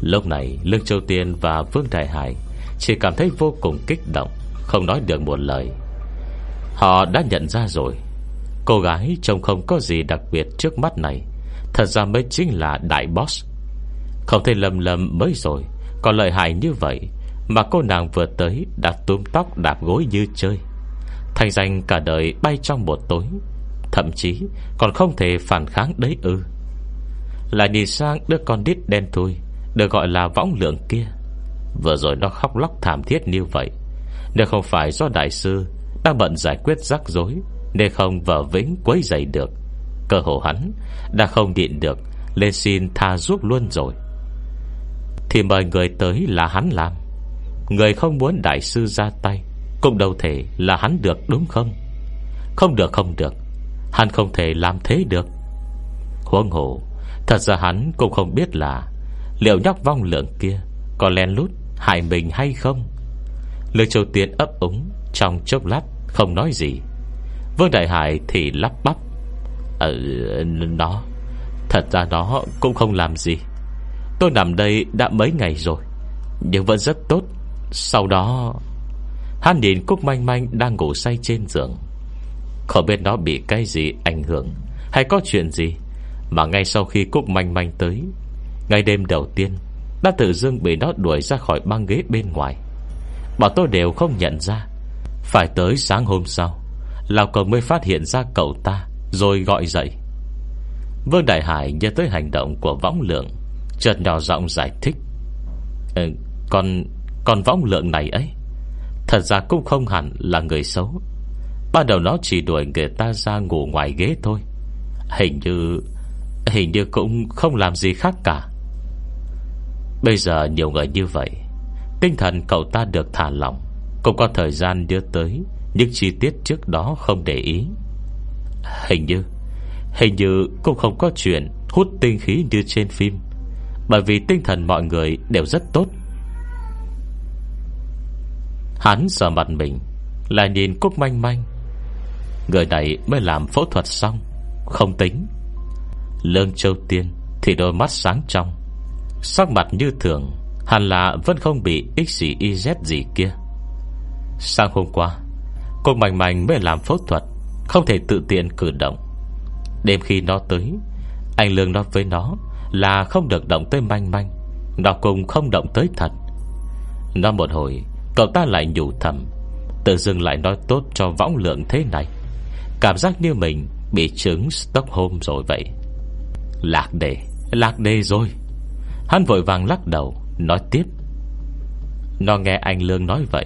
Lúc này Lương Châu Tiên và Vương Đại Hải Chỉ cảm thấy vô cùng kích động, Không nói được một lời. Họ đã nhận ra rồi, Cô gái trông không có gì đặc biệt trước mắt này. Thật ra mới chính là đại boss. Không thể lầm lầm mới rồi, Còn lợi hại như vậy Mà cô nàng vừa tới Đã túm tóc đạp gối như chơi. Thành danh cả đời bay trong một tối, Thậm chí còn không thể phản kháng đấy ư. Lại nhìn sang đứa con đít đen thui, Được gọi là võng lượng kia. Vừa rồi nó khóc lóc thảm thiết như vậy. Nếu không phải do đại sư Đang bận giải quyết rắc rối, Nên không vợ vĩnh quấy dày được. Cơ hồ hắn Đã không nhịn được, Lên xin tha giúp luôn rồi. Thì mời người tới là hắn làm. Người không muốn đại sư ra tay, Cũng đâu thể là hắn được, đúng không? Không được không được. Hắn không thể làm thế được. Huống hồ, Thật ra hắn cũng không biết là Liệu nhóc vong lượng kia Có len lút hại mình hay không. Lương Châu Tiên ấp úng Trong chốc lát, không nói gì. Vương Đại Hải thì lắp bắp. Ờ Nó, Thật ra nó cũng không làm gì. Tôi nằm đây đã mấy ngày rồi, Nhưng vẫn rất tốt. Sau đó, Hắn nhìn Cúc Manh Manh đang ngủ say trên giường. Không biết nó bị cái gì ảnh hưởng Hay có chuyện gì, Mà ngay sau khi Cúc Manh Manh tới, ngay đêm đầu tiên, Đã tự dưng bị nó đuổi ra khỏi băng ghế bên ngoài. Bảo tôi đều không nhận ra, Phải tới sáng hôm sau, Lào Cộng mới phát hiện ra cậu ta. Rồi gọi dậy. Vương Đại Hải nhớ tới hành động của võng lượng Chợt nhỏ giọng giải thích. Ờ, ừ, Còn Còn võng lượng này ấy Thật ra cũng không hẳn là người xấu. Ban đầu nó chỉ đuổi người ta ra ngủ ngoài ghế thôi. Hình như Hình như cũng không làm gì khác cả. Bây giờ nhiều người như vậy Tinh thần cậu ta được thả lỏng Cũng có thời gian đưa tới Những chi tiết trước đó không để ý. Hình như Hình như cũng không có chuyện Hút tinh khí như trên phim, Bởi vì tinh thần mọi người đều rất tốt. Hắn giờ mặt mình, Lại nhìn Cúc manh manh. Người này mới làm phẫu thuật xong, Không tính. Lương Châu Tiên Thì đôi mắt sáng trong, Sắc mặt như thường, Hẳn là vẫn không bị XYZ gì kia. Sang hôm qua Cô Mạnh Mạnh mới làm phẫu thuật. Không thể tự tiện cử động. Đêm khi nó tới, Anh Lương nói với nó Là không được động tới manh manh, Nó cũng không động tới thật. Nó một hồi, Cậu ta lại nhủ thầm, Tự dưng lại nói tốt cho võng lượng thế này. Cảm giác như mình Bị chứng Stockholm rồi vậy. Lạc đề Lạc đề rồi. Hắn vội vàng lắc đầu, Nói tiếp. Nó nghe anh Lương nói vậy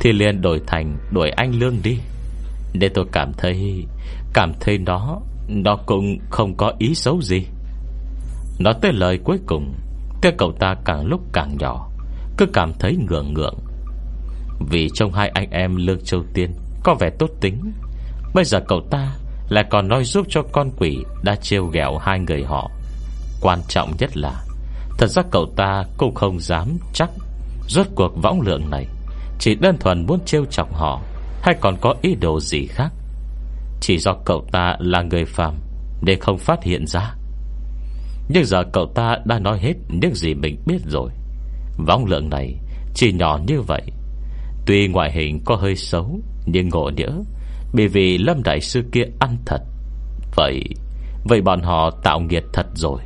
Thì liền đổi thành đuổi anh Lương đi. Để tôi cảm thấy Cảm thấy nó Nó cũng không có ý xấu gì. Nói tới lời cuối cùng, Cái cậu ta càng lúc càng nhỏ, Cứ cảm thấy ngượng ngượng. Vì trong hai anh em Lương Châu Tiên Có vẻ tốt tính, Bây giờ cậu ta lại còn nói giúp cho con quỷ Đã trêu ghẹo hai người họ. Quan trọng nhất là, Thật ra cậu ta cũng không dám chắc Rốt cuộc võng lượng này, Chỉ đơn thuần muốn trêu chọc họ. Hay còn có ý đồ gì khác? Chỉ do cậu ta là người phàm Để không phát hiện ra. Nhưng giờ cậu ta đã nói hết Những gì mình biết rồi. Võng lượng này chỉ nhỏ như vậy. Tuy ngoại hình có hơi xấu, Nhưng ngộ nhỡ, Bởi vì Lâm Đại Sư kia ăn thật. Vậy Vậy bọn họ tạo nghiệt thật rồi.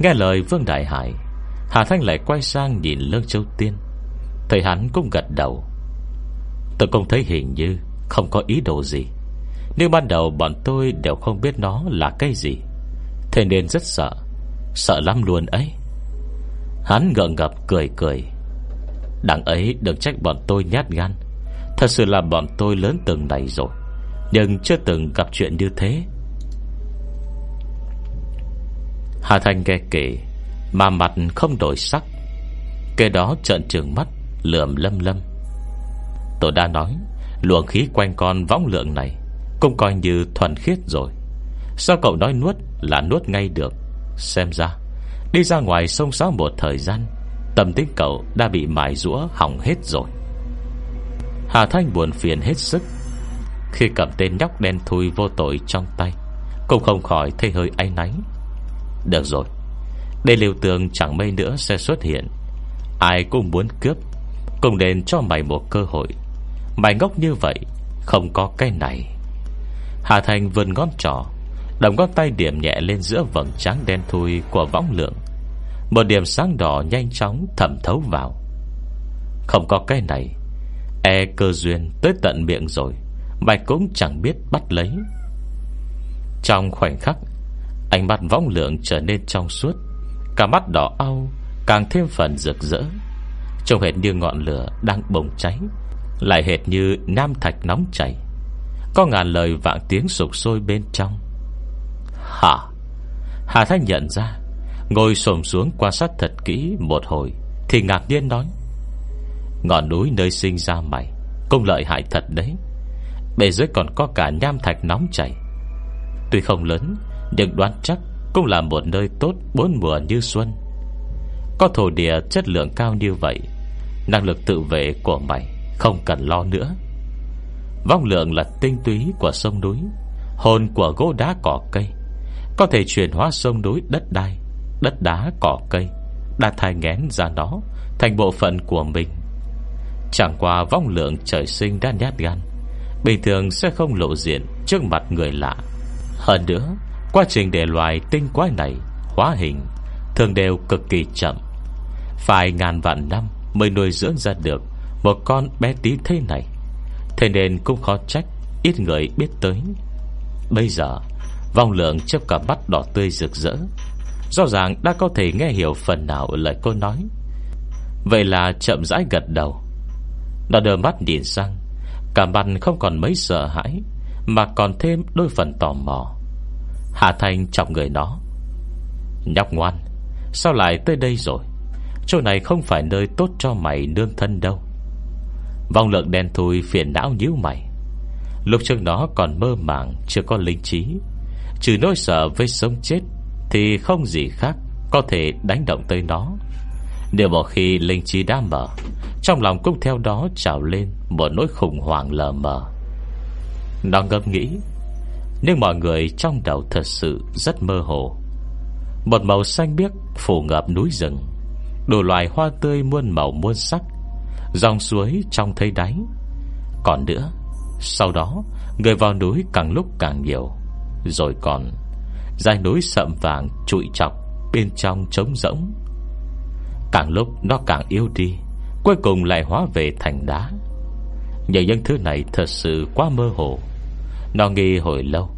Nghe lời Vương Đại Hải, Hà Thanh lại quay sang nhìn Lương Châu Tiên. Thầy hắn cũng gật đầu. Tôi cũng thấy hình như Không có ý đồ gì. Nhưng ban đầu bọn tôi đều không biết nó là cái gì. Thế nên rất sợ. Sợ lắm luôn ấy. Hắn ngợn ngập cười cười. Đằng ấy đừng trách bọn tôi nhát gan. Thật sự là bọn tôi lớn từng này rồi. Nhưng chưa từng gặp chuyện như thế. Hà Thanh nghe kể, Mà mặt không đổi sắc. Kể đó trợn trường mắt Lượm lâm lâm. Tôi đã nói, Luồng khí quanh con võng lượng này Cũng coi như thuần khiết rồi. Sao cậu nói nuốt là nuốt ngay được? Xem ra, Đi ra ngoài sông sáo một thời gian, Tâm tính cậu đã bị mài rũa hỏng hết rồi. Hà Thanh buồn phiền hết sức. Khi cầm tên nhóc đen thui vô tội trong tay, Cũng không khỏi thấy hơi áy náy. Được rồi Đây liều tường chẳng mây nữa sẽ xuất hiện. Ai cũng muốn cướp Cùng đến cho mày một cơ hội. Mày ngốc như vậy, Không có cái này. Hà Thành vươn ngón trỏ Đồng ngón tay điểm nhẹ lên giữa vầng trắng đen thui Của võng lượng. Một điểm sáng đỏ nhanh chóng thẩm thấu vào. Không có cái này E cơ duyên tới tận miệng rồi, Mày cũng chẳng biết bắt lấy. Trong khoảnh khắc, Ánh mắt võng lượng trở nên trong suốt, Cả mắt đỏ au, Càng thêm phần rực rỡ. Trông hệt như ngọn lửa đang bùng cháy lại hệt như nam thạch nóng chảy. Có ngàn lời vạn tiếng sục sôi bên trong. Hả Hà Thanh nhận ra, Ngồi xổm xuống quan sát thật kỹ một hồi, Thì ngạc nhiên nói, Ngọn núi nơi sinh ra mày, Cũng lợi hại thật đấy. Bề dưới còn có cả nham thạch nóng chảy. Tuy không lớn, Nhưng đoán chắc Cũng là một nơi tốt bốn mùa như xuân. Có thổ địa chất lượng cao như vậy, Năng lực tự vệ của mày không cần lo nữa. Vong lượng là tinh túy của sông núi, Hồn của gỗ đá cỏ cây. Có thể chuyển hóa sông núi đất đai, Đất đá cỏ cây Đã thai ngén ra nó Thành bộ phận của mình. Chẳng qua vong lượng trời sinh đã nhát gan, Bình thường sẽ không lộ diện Trước mặt người lạ. Hơn nữa, Quá trình để loài tinh quái này Hóa hình Thường đều cực kỳ chậm. Phải ngàn vạn năm Mới nuôi dưỡng ra được một con bé tí thế này. Thế nên cũng khó trách Ít người biết tới. Bây giờ, Vong lượng chấp cả mắt đỏ tươi rực rỡ. Rõ ràng đã có thể nghe hiểu phần nào lời cô nói. Vậy là chậm rãi gật đầu. Nó đờ mắt nhìn sang. Cả mặt không còn mấy sợ hãi, Mà còn thêm đôi phần tò mò. Hà Thanh chọc người nó. Nhóc ngoan, Sao lại tới đây rồi? Chỗ này không phải nơi tốt cho mày nương thân đâu. Vong lượng đen thui phiền não nhíu mày. Lúc trước nó còn mơ màng, Chưa có linh trí. Trừ nỗi sợ với sống chết, Thì không gì khác Có thể đánh động tới nó. Nếu một khi linh trí đã mở, Trong lòng cũng theo đó trào lên Một nỗi khủng hoảng lờ mờ. Nó ngâm nghĩ, Nhưng mọi người trong đầu thật sự rất mơ hồ. Một màu xanh biếc phủ ngập núi rừng, Đủ loài hoa tươi muôn màu muôn sắc Dòng suối trong thấy đáy. Còn nữa, Sau đó, Người vào núi càng lúc càng nhiều. Rồi còn Dài núi sậm vàng trụi chọc Bên trong trống rỗng. Càng lúc nó càng yếu đi, Cuối cùng lại hóa về thành đá. Nhờ những thứ này thật sự quá mơ hồ. Nó nghi hồi lâu,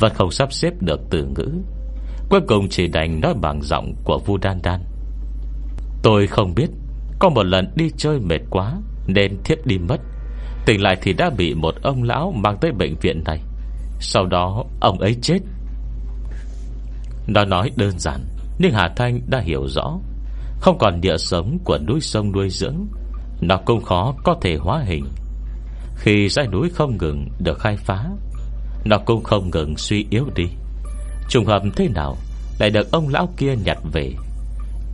Vẫn không sắp xếp được từ ngữ. Cuối cùng chỉ đành nói bằng giọng của Vu Đan Đan. Tôi không biết có một lần đi chơi mệt quá, Nên thiếp đi mất. Tỉnh lại thì đã bị một ông lão mang tới bệnh viện này. Sau đó, ông ấy chết. Nó nói đơn giản, Nhưng Hà Thanh đã hiểu rõ. Không còn địa sống của núi sông nuôi dưỡng, Nó cũng khó có thể hóa hình. Khi dãy núi không ngừng được khai phá, Nó cũng không ngừng suy yếu đi. Trùng hợp thế nào Lại được ông lão kia nhặt về?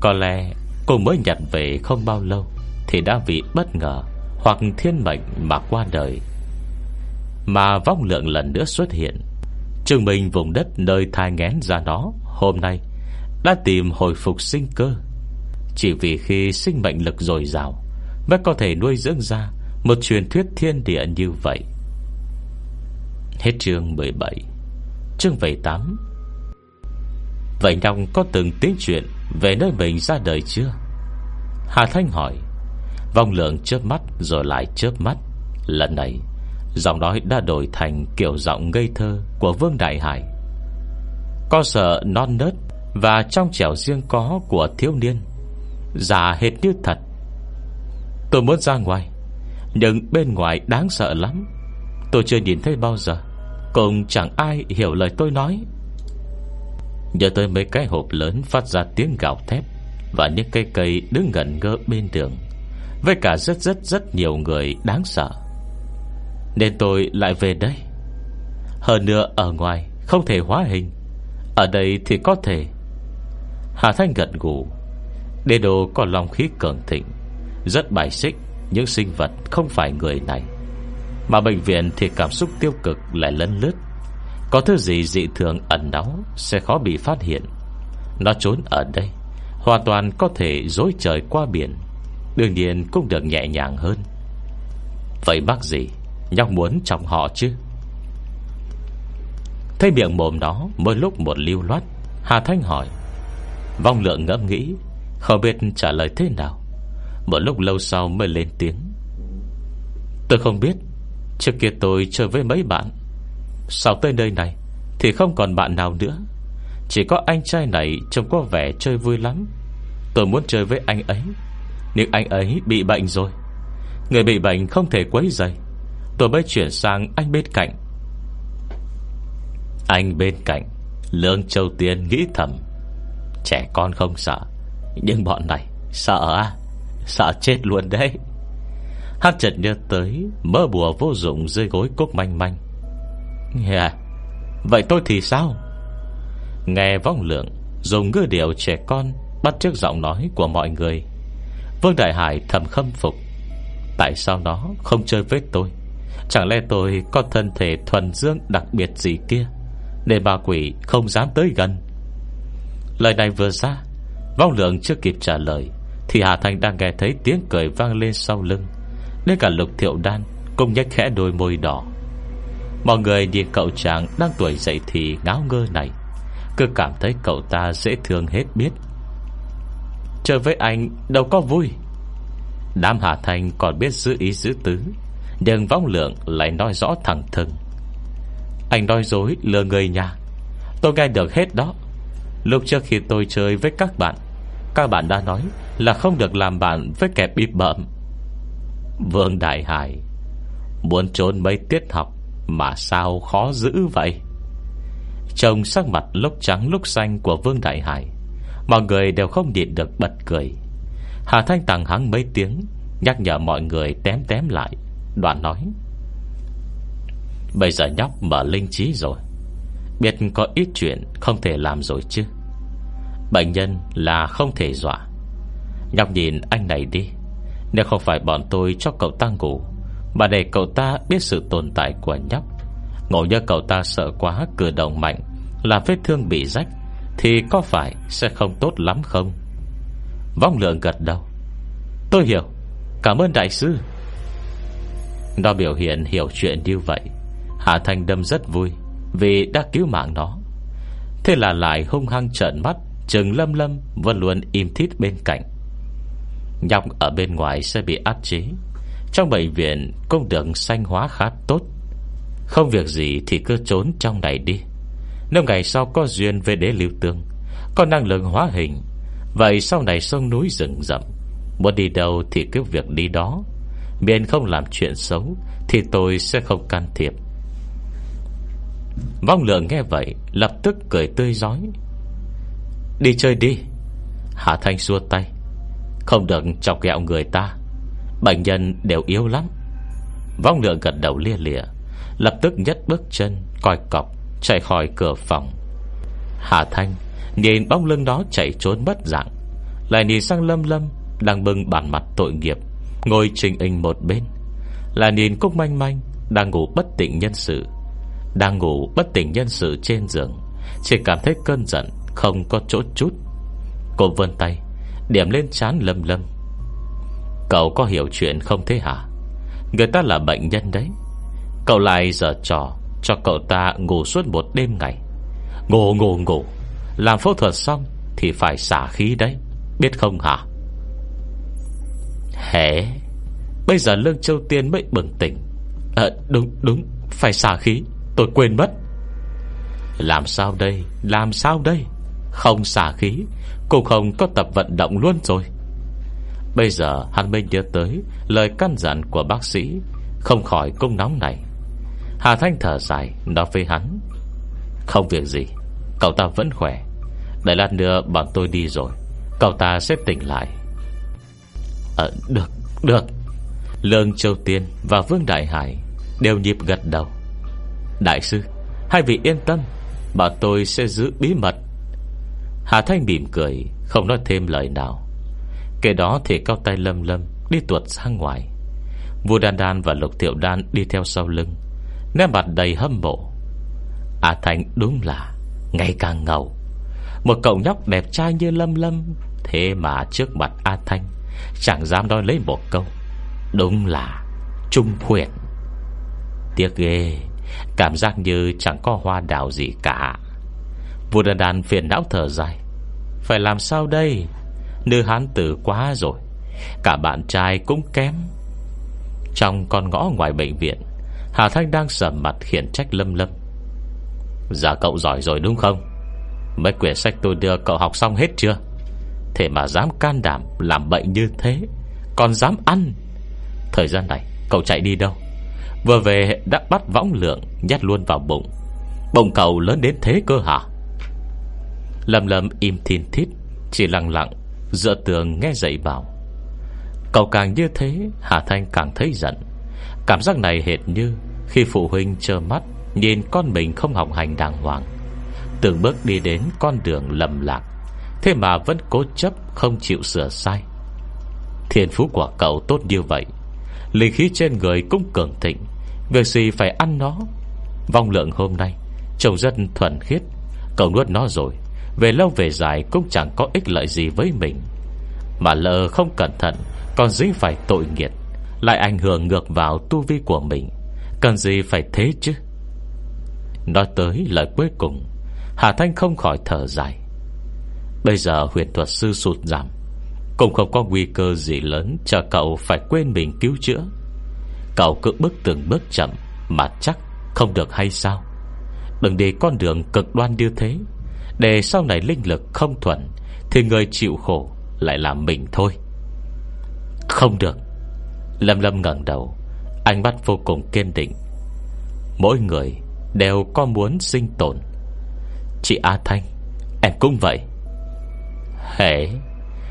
Có lẽ Cô mới nhặt về không bao lâu Thì đã bị bất ngờ Hoặc thiên mệnh mà qua đời. Mà vong lượng lần nữa xuất hiện chứng minh vùng đất nơi thai ngén ra nó Hôm nay Đã tìm hồi phục sinh cơ. Chỉ vì khi sinh mệnh lực dồi dào Mới có thể nuôi dưỡng ra Một truyền thuyết thiên địa như vậy. Hết chương 17 Chương 78 Vậy Nông có từng tiếng chuyện về nơi mình ra đời chưa? Hà Thanh hỏi. Vong lượng chớp mắt rồi lại chớp mắt. Lần này, Giọng nói đã đổi thành kiểu giọng ngây thơ Của Vương Đại Hải. Có sợ non nớt Và trong trẻo riêng có của thiếu niên. Già hệt như thật. Tôi muốn ra ngoài, Nhưng bên ngoài đáng sợ lắm. Tôi chưa nhìn thấy bao giờ. Cũng chẳng ai hiểu lời tôi nói. Nhớ tới mấy cái hộp lớn Phát ra tiếng gạo thép Và những cây cây đứng gần ngơ bên đường. Với cả rất rất rất nhiều người đáng sợ. Nên tôi lại về đây. Hơn nữa, ở ngoài, Không thể hóa hình. Ở đây thì có thể. Hà Thanh gật gù. Đê đồ có lòng khí cường thịnh, Rất bài xích, Những sinh vật không phải người này. Mà bệnh viện thì cảm xúc tiêu cực lại lấn lướt. Có thứ gì dị thường ẩn náu Sẽ khó bị phát hiện. Nó trốn ở đây, Hoàn toàn có thể dối trời qua biển. Đương nhiên cũng được nhẹ nhàng hơn. Vậy bác gì Nhóc muốn chồng họ chứ? Thấy miệng mồm nó Mỗi lúc một lưu loát, Hà Thanh hỏi. Vong lượng ngẫm nghĩ, Không biết trả lời thế nào. Một lúc lâu sau mới lên tiếng. Tôi không biết, Trước kia tôi chơi với mấy bạn sau tới nơi này Thì không còn bạn nào nữa? Chỉ có anh trai này trông có vẻ chơi vui lắm. Tôi muốn chơi với anh ấy, Nhưng anh ấy bị bệnh rồi. Người bị bệnh không thể quấy dày Tôi mới chuyển sang anh bên cạnh. Anh bên cạnh, Lương Châu Tiên nghĩ thầm. Trẻ con không sợ, Nhưng bọn này sợ à Sợ chết luôn đấy. Hát chợt nhớ tới Mơ bùa vô dụng dưới gối cúc manh manh yeah. Vậy tôi thì sao? Nghe vong lượng, Dùng ngư điệu trẻ con Bắt trước giọng nói của mọi người. Vương Đại Hải thầm khâm phục. Tại sao nó không chơi với tôi? Chẳng lẽ tôi có thân thể thuần dương đặc biệt gì kia để bà quỷ không dám tới gần? Lời này vừa ra Vong lượng chưa kịp trả lời, Thì Hà Thành đang nghe thấy tiếng cười vang lên sau lưng. Đến cả lục thiệu đan Cũng nhếch khẽ đôi môi đỏ. Mọi người nhìn cậu chàng đang tuổi dậy thì ngáo ngơ này. Cứ cảm thấy cậu ta dễ thương hết biết. Chơi với anh đâu có vui. Đám Hà Thành còn biết giữ ý giữ tứ, Nhưng vong lượng lại nói rõ thẳng thừng. Anh nói dối, lừa người nhà. Tôi nghe được hết đó. Lúc trước khi tôi chơi với các bạn Các bạn đã nói Là không được làm bạn với kẻ bịp bợm. Vương Đại Hải, Muốn trốn mấy tiết học mà sao khó giữ vậy? Trông sắc mặt lúc trắng lúc xanh Của Vương Đại Hải, Mọi người đều không nhịn được bật cười. Hà Thanh tặng hắn mấy tiếng, Nhắc nhở mọi người tém tém lại, Đoạn nói. Bây giờ nhóc mở linh trí rồi, Biết có ít chuyện Không thể làm rồi chứ. Bệnh nhân là không thể dọa. Nhóc nhìn anh này đi, Nếu không phải bọn tôi cho cậu ta ngủ mà để cậu ta biết sự tồn tại của nhóc. Ngộ nhớ cậu ta sợ quá, cử động mạnh, Làm vết thương bị rách, Thì có phải sẽ không tốt lắm không? Vong lượng gật đầu. Tôi hiểu. Cảm ơn đại sư. Nó biểu hiện hiểu chuyện như vậy. Hạ Thành Đâm rất vui Vì đã cứu mạng nó. Thế là lại hung hăng trợn mắt Trừng lâm lâm vẫn luôn im thít bên cạnh. Nhọc ở bên ngoài sẽ bị áp chế. Trong bệnh viện Cũng được sanh hóa khá tốt. Không việc gì thì cứ trốn trong này đi. Nếu ngày sau có duyên về đế lưu tương, Có năng lượng hóa hình, Vậy sau này sông núi rừng rậm, Muốn đi đâu thì cứ việc đi đó. Miễn không làm chuyện xấu Thì tôi sẽ không can thiệp. Vong lượng nghe vậy, Lập tức cười tươi giói Đi chơi đi. Hạ Thanh xua tay. Không được chọc ghẹo người ta. Bệnh nhân đều yếu lắm. Vong lượng gật đầu lia lịa, Lập tức nhất bước chân Coi cọc, chạy khỏi cửa phòng. Hà Thanh Nhìn bóng lưng đó chạy trốn mất dạng, Lại nhìn sang Lâm Lâm Đang bưng bản mặt tội nghiệp, Ngồi trình hình một bên. Là nhìn Cúc Manh Manh Đang ngủ bất tỉnh nhân sự, Đang ngủ bất tỉnh nhân sự trên giường, Chỉ cảm thấy cơn giận Không có chỗ chút. Cô vươn tay, Điểm lên chán Lâm Lâm. Cậu có hiểu chuyện không thế hả? Người ta là bệnh nhân đấy. Cậu lại giờ trò Cho cậu ta ngủ suốt một đêm ngày. Ngủ ngủ ngủ. Làm phẫu thuật xong Thì phải xả khí đấy. Biết không hả? Hẻ Bây giờ Lương Châu Tiên mới bừng tỉnh. À đúng đúng. Phải xả khí. Tôi quên mất. Làm sao đây? Làm sao đây? Không xả khí. Cũng không có tập vận động luôn rồi. Bây giờ hắn mới nhớ tới Lời căn dặn của bác sĩ, Không khỏi cung nóng này Hà Thanh thở dài, Nói với hắn, Không việc gì, Cậu ta vẫn khỏe. Đại lát nữa bọn tôi đi rồi, Cậu ta sẽ tỉnh lại. Ờ được Được. Lương Châu Tiên và Vương Đại Hải Đều nhịp gật đầu. Đại sư, Hai vị yên tâm, bọn tôi sẽ giữ bí mật. Hà Thanh mỉm cười, Không nói thêm lời nào. Kể đó thì cao tay lâm lâm Đi tuột sang ngoài. Vua Đan Đan và Lục Tiểu Đan đi theo sau lưng, Nét mặt đầy hâm mộ. À A Thanh đúng là Ngày càng ngầu. Một cậu nhóc đẹp trai như Lâm Lâm, Thế mà trước mặt A Thanh Chẳng dám nói lấy một câu, Đúng là Trung huyền. Tiếc ghê, Cảm giác như chẳng có hoa đào gì cả. Vua Đan Đan phiền não thở dài, Phải làm sao đây? Nữ hán tử quá rồi. Cả bạn trai cũng kém. Trong con ngõ ngoài bệnh viện, Hà Thanh đang sầm mặt khiển trách lâm lâm. Dạ cậu giỏi rồi đúng không? Mấy quyển sách tôi đưa cậu học xong hết chưa? Thế mà dám can đảm Làm bệnh như thế, Còn dám ăn. Thời gian này, cậu chạy đi đâu? Vừa về đã bắt võng lượng, Nhét luôn vào bụng. Bụng cậu lớn đến thế cơ hả? Lâm lâm im thiên thít, Chỉ lặng lặng Dựa tường nghe dậy bảo, Cậu càng như thế, Hà Thanh càng thấy giận. Cảm giác này hệt như Khi phụ huynh trơ mắt, Nhìn con mình không học hành đàng hoàng. Từng bước đi đến con đường lầm lạc, Thế mà vẫn cố chấp Không chịu sửa sai. Thiên phú của cậu tốt như vậy, Linh khí trên người cũng cường thịnh, Việc gì phải ăn nó? Vong lượng hôm nay, Trông rất thuần khiết, Cậu nuốt nó rồi. Về lâu về dài cũng chẳng có ích lợi gì với mình. Mà lỡ không cẩn thận, Còn dính phải tội nghiệt Lại ảnh hưởng ngược vào tu vi của mình, Cần gì phải thế chứ? Nói tới lời cuối cùng, Hà Thanh không khỏi thở dài. Bây giờ huyền thuật sư sụt giảm, Cũng không có nguy cơ gì lớn, Chờ cậu phải quên mình cứu chữa. Cậu cứ bước từng bước chậm, Mà chắc không được hay sao? Đừng đi con đường cực đoan như thế. Để sau này linh lực không thuận Thì người chịu khổ Lại là mình thôi. Không được. Lâm Lâm ngẩng đầu Ánh mắt vô cùng kiên định. Mỗi người đều có muốn sinh tồn. Chị A Thanh Em cũng vậy. Hể,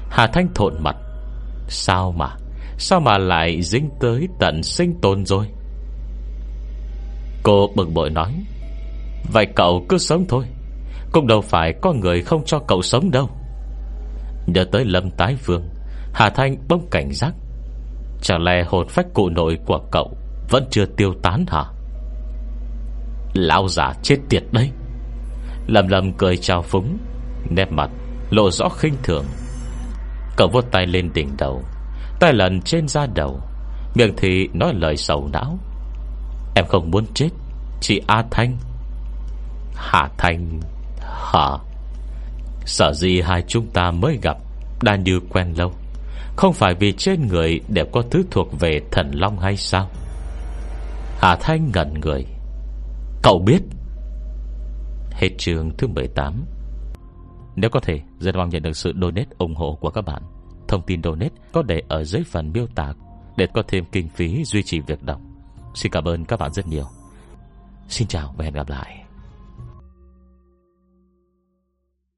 Hà Thanh thộn mặt. Sao mà Sao mà lại dính tới tận sinh tồn rồi? Cô bực bội nói. Vậy cậu cứ sống thôi. Cũng đâu phải có người không cho cậu sống đâu. Nhớ tới lâm tái vương, Hà Thanh bỗng cảnh giác. Chẳng lẽ hồn phách cụ nội của cậu Vẫn chưa tiêu tán hả? Lão giả chết tiệt đấy. Lầm lầm cười trao phúng, Nét mặt lộ rõ khinh thường. Cậu vuốt tay lên đỉnh đầu, Tay lần trên da đầu, Miệng thì nói lời sầu não. Em không muốn chết, Chị A Thanh. Hà Thanh. Hả? Sợ gì hai chúng ta mới gặp, Đã như quen lâu. Không phải vì trên người Đều có thứ thuộc về thần long hay sao? Hà Thanh ngẩn người. Cậu biết? Hết trường thứ 18 Nếu có thể, Rất mong nhận được sự donate ủng hộ của các bạn. Thông tin donate có để ở dưới phần miêu tả Để có thêm kinh phí duy trì việc đọc. Xin cảm ơn các bạn rất nhiều. Xin chào và hẹn gặp lại.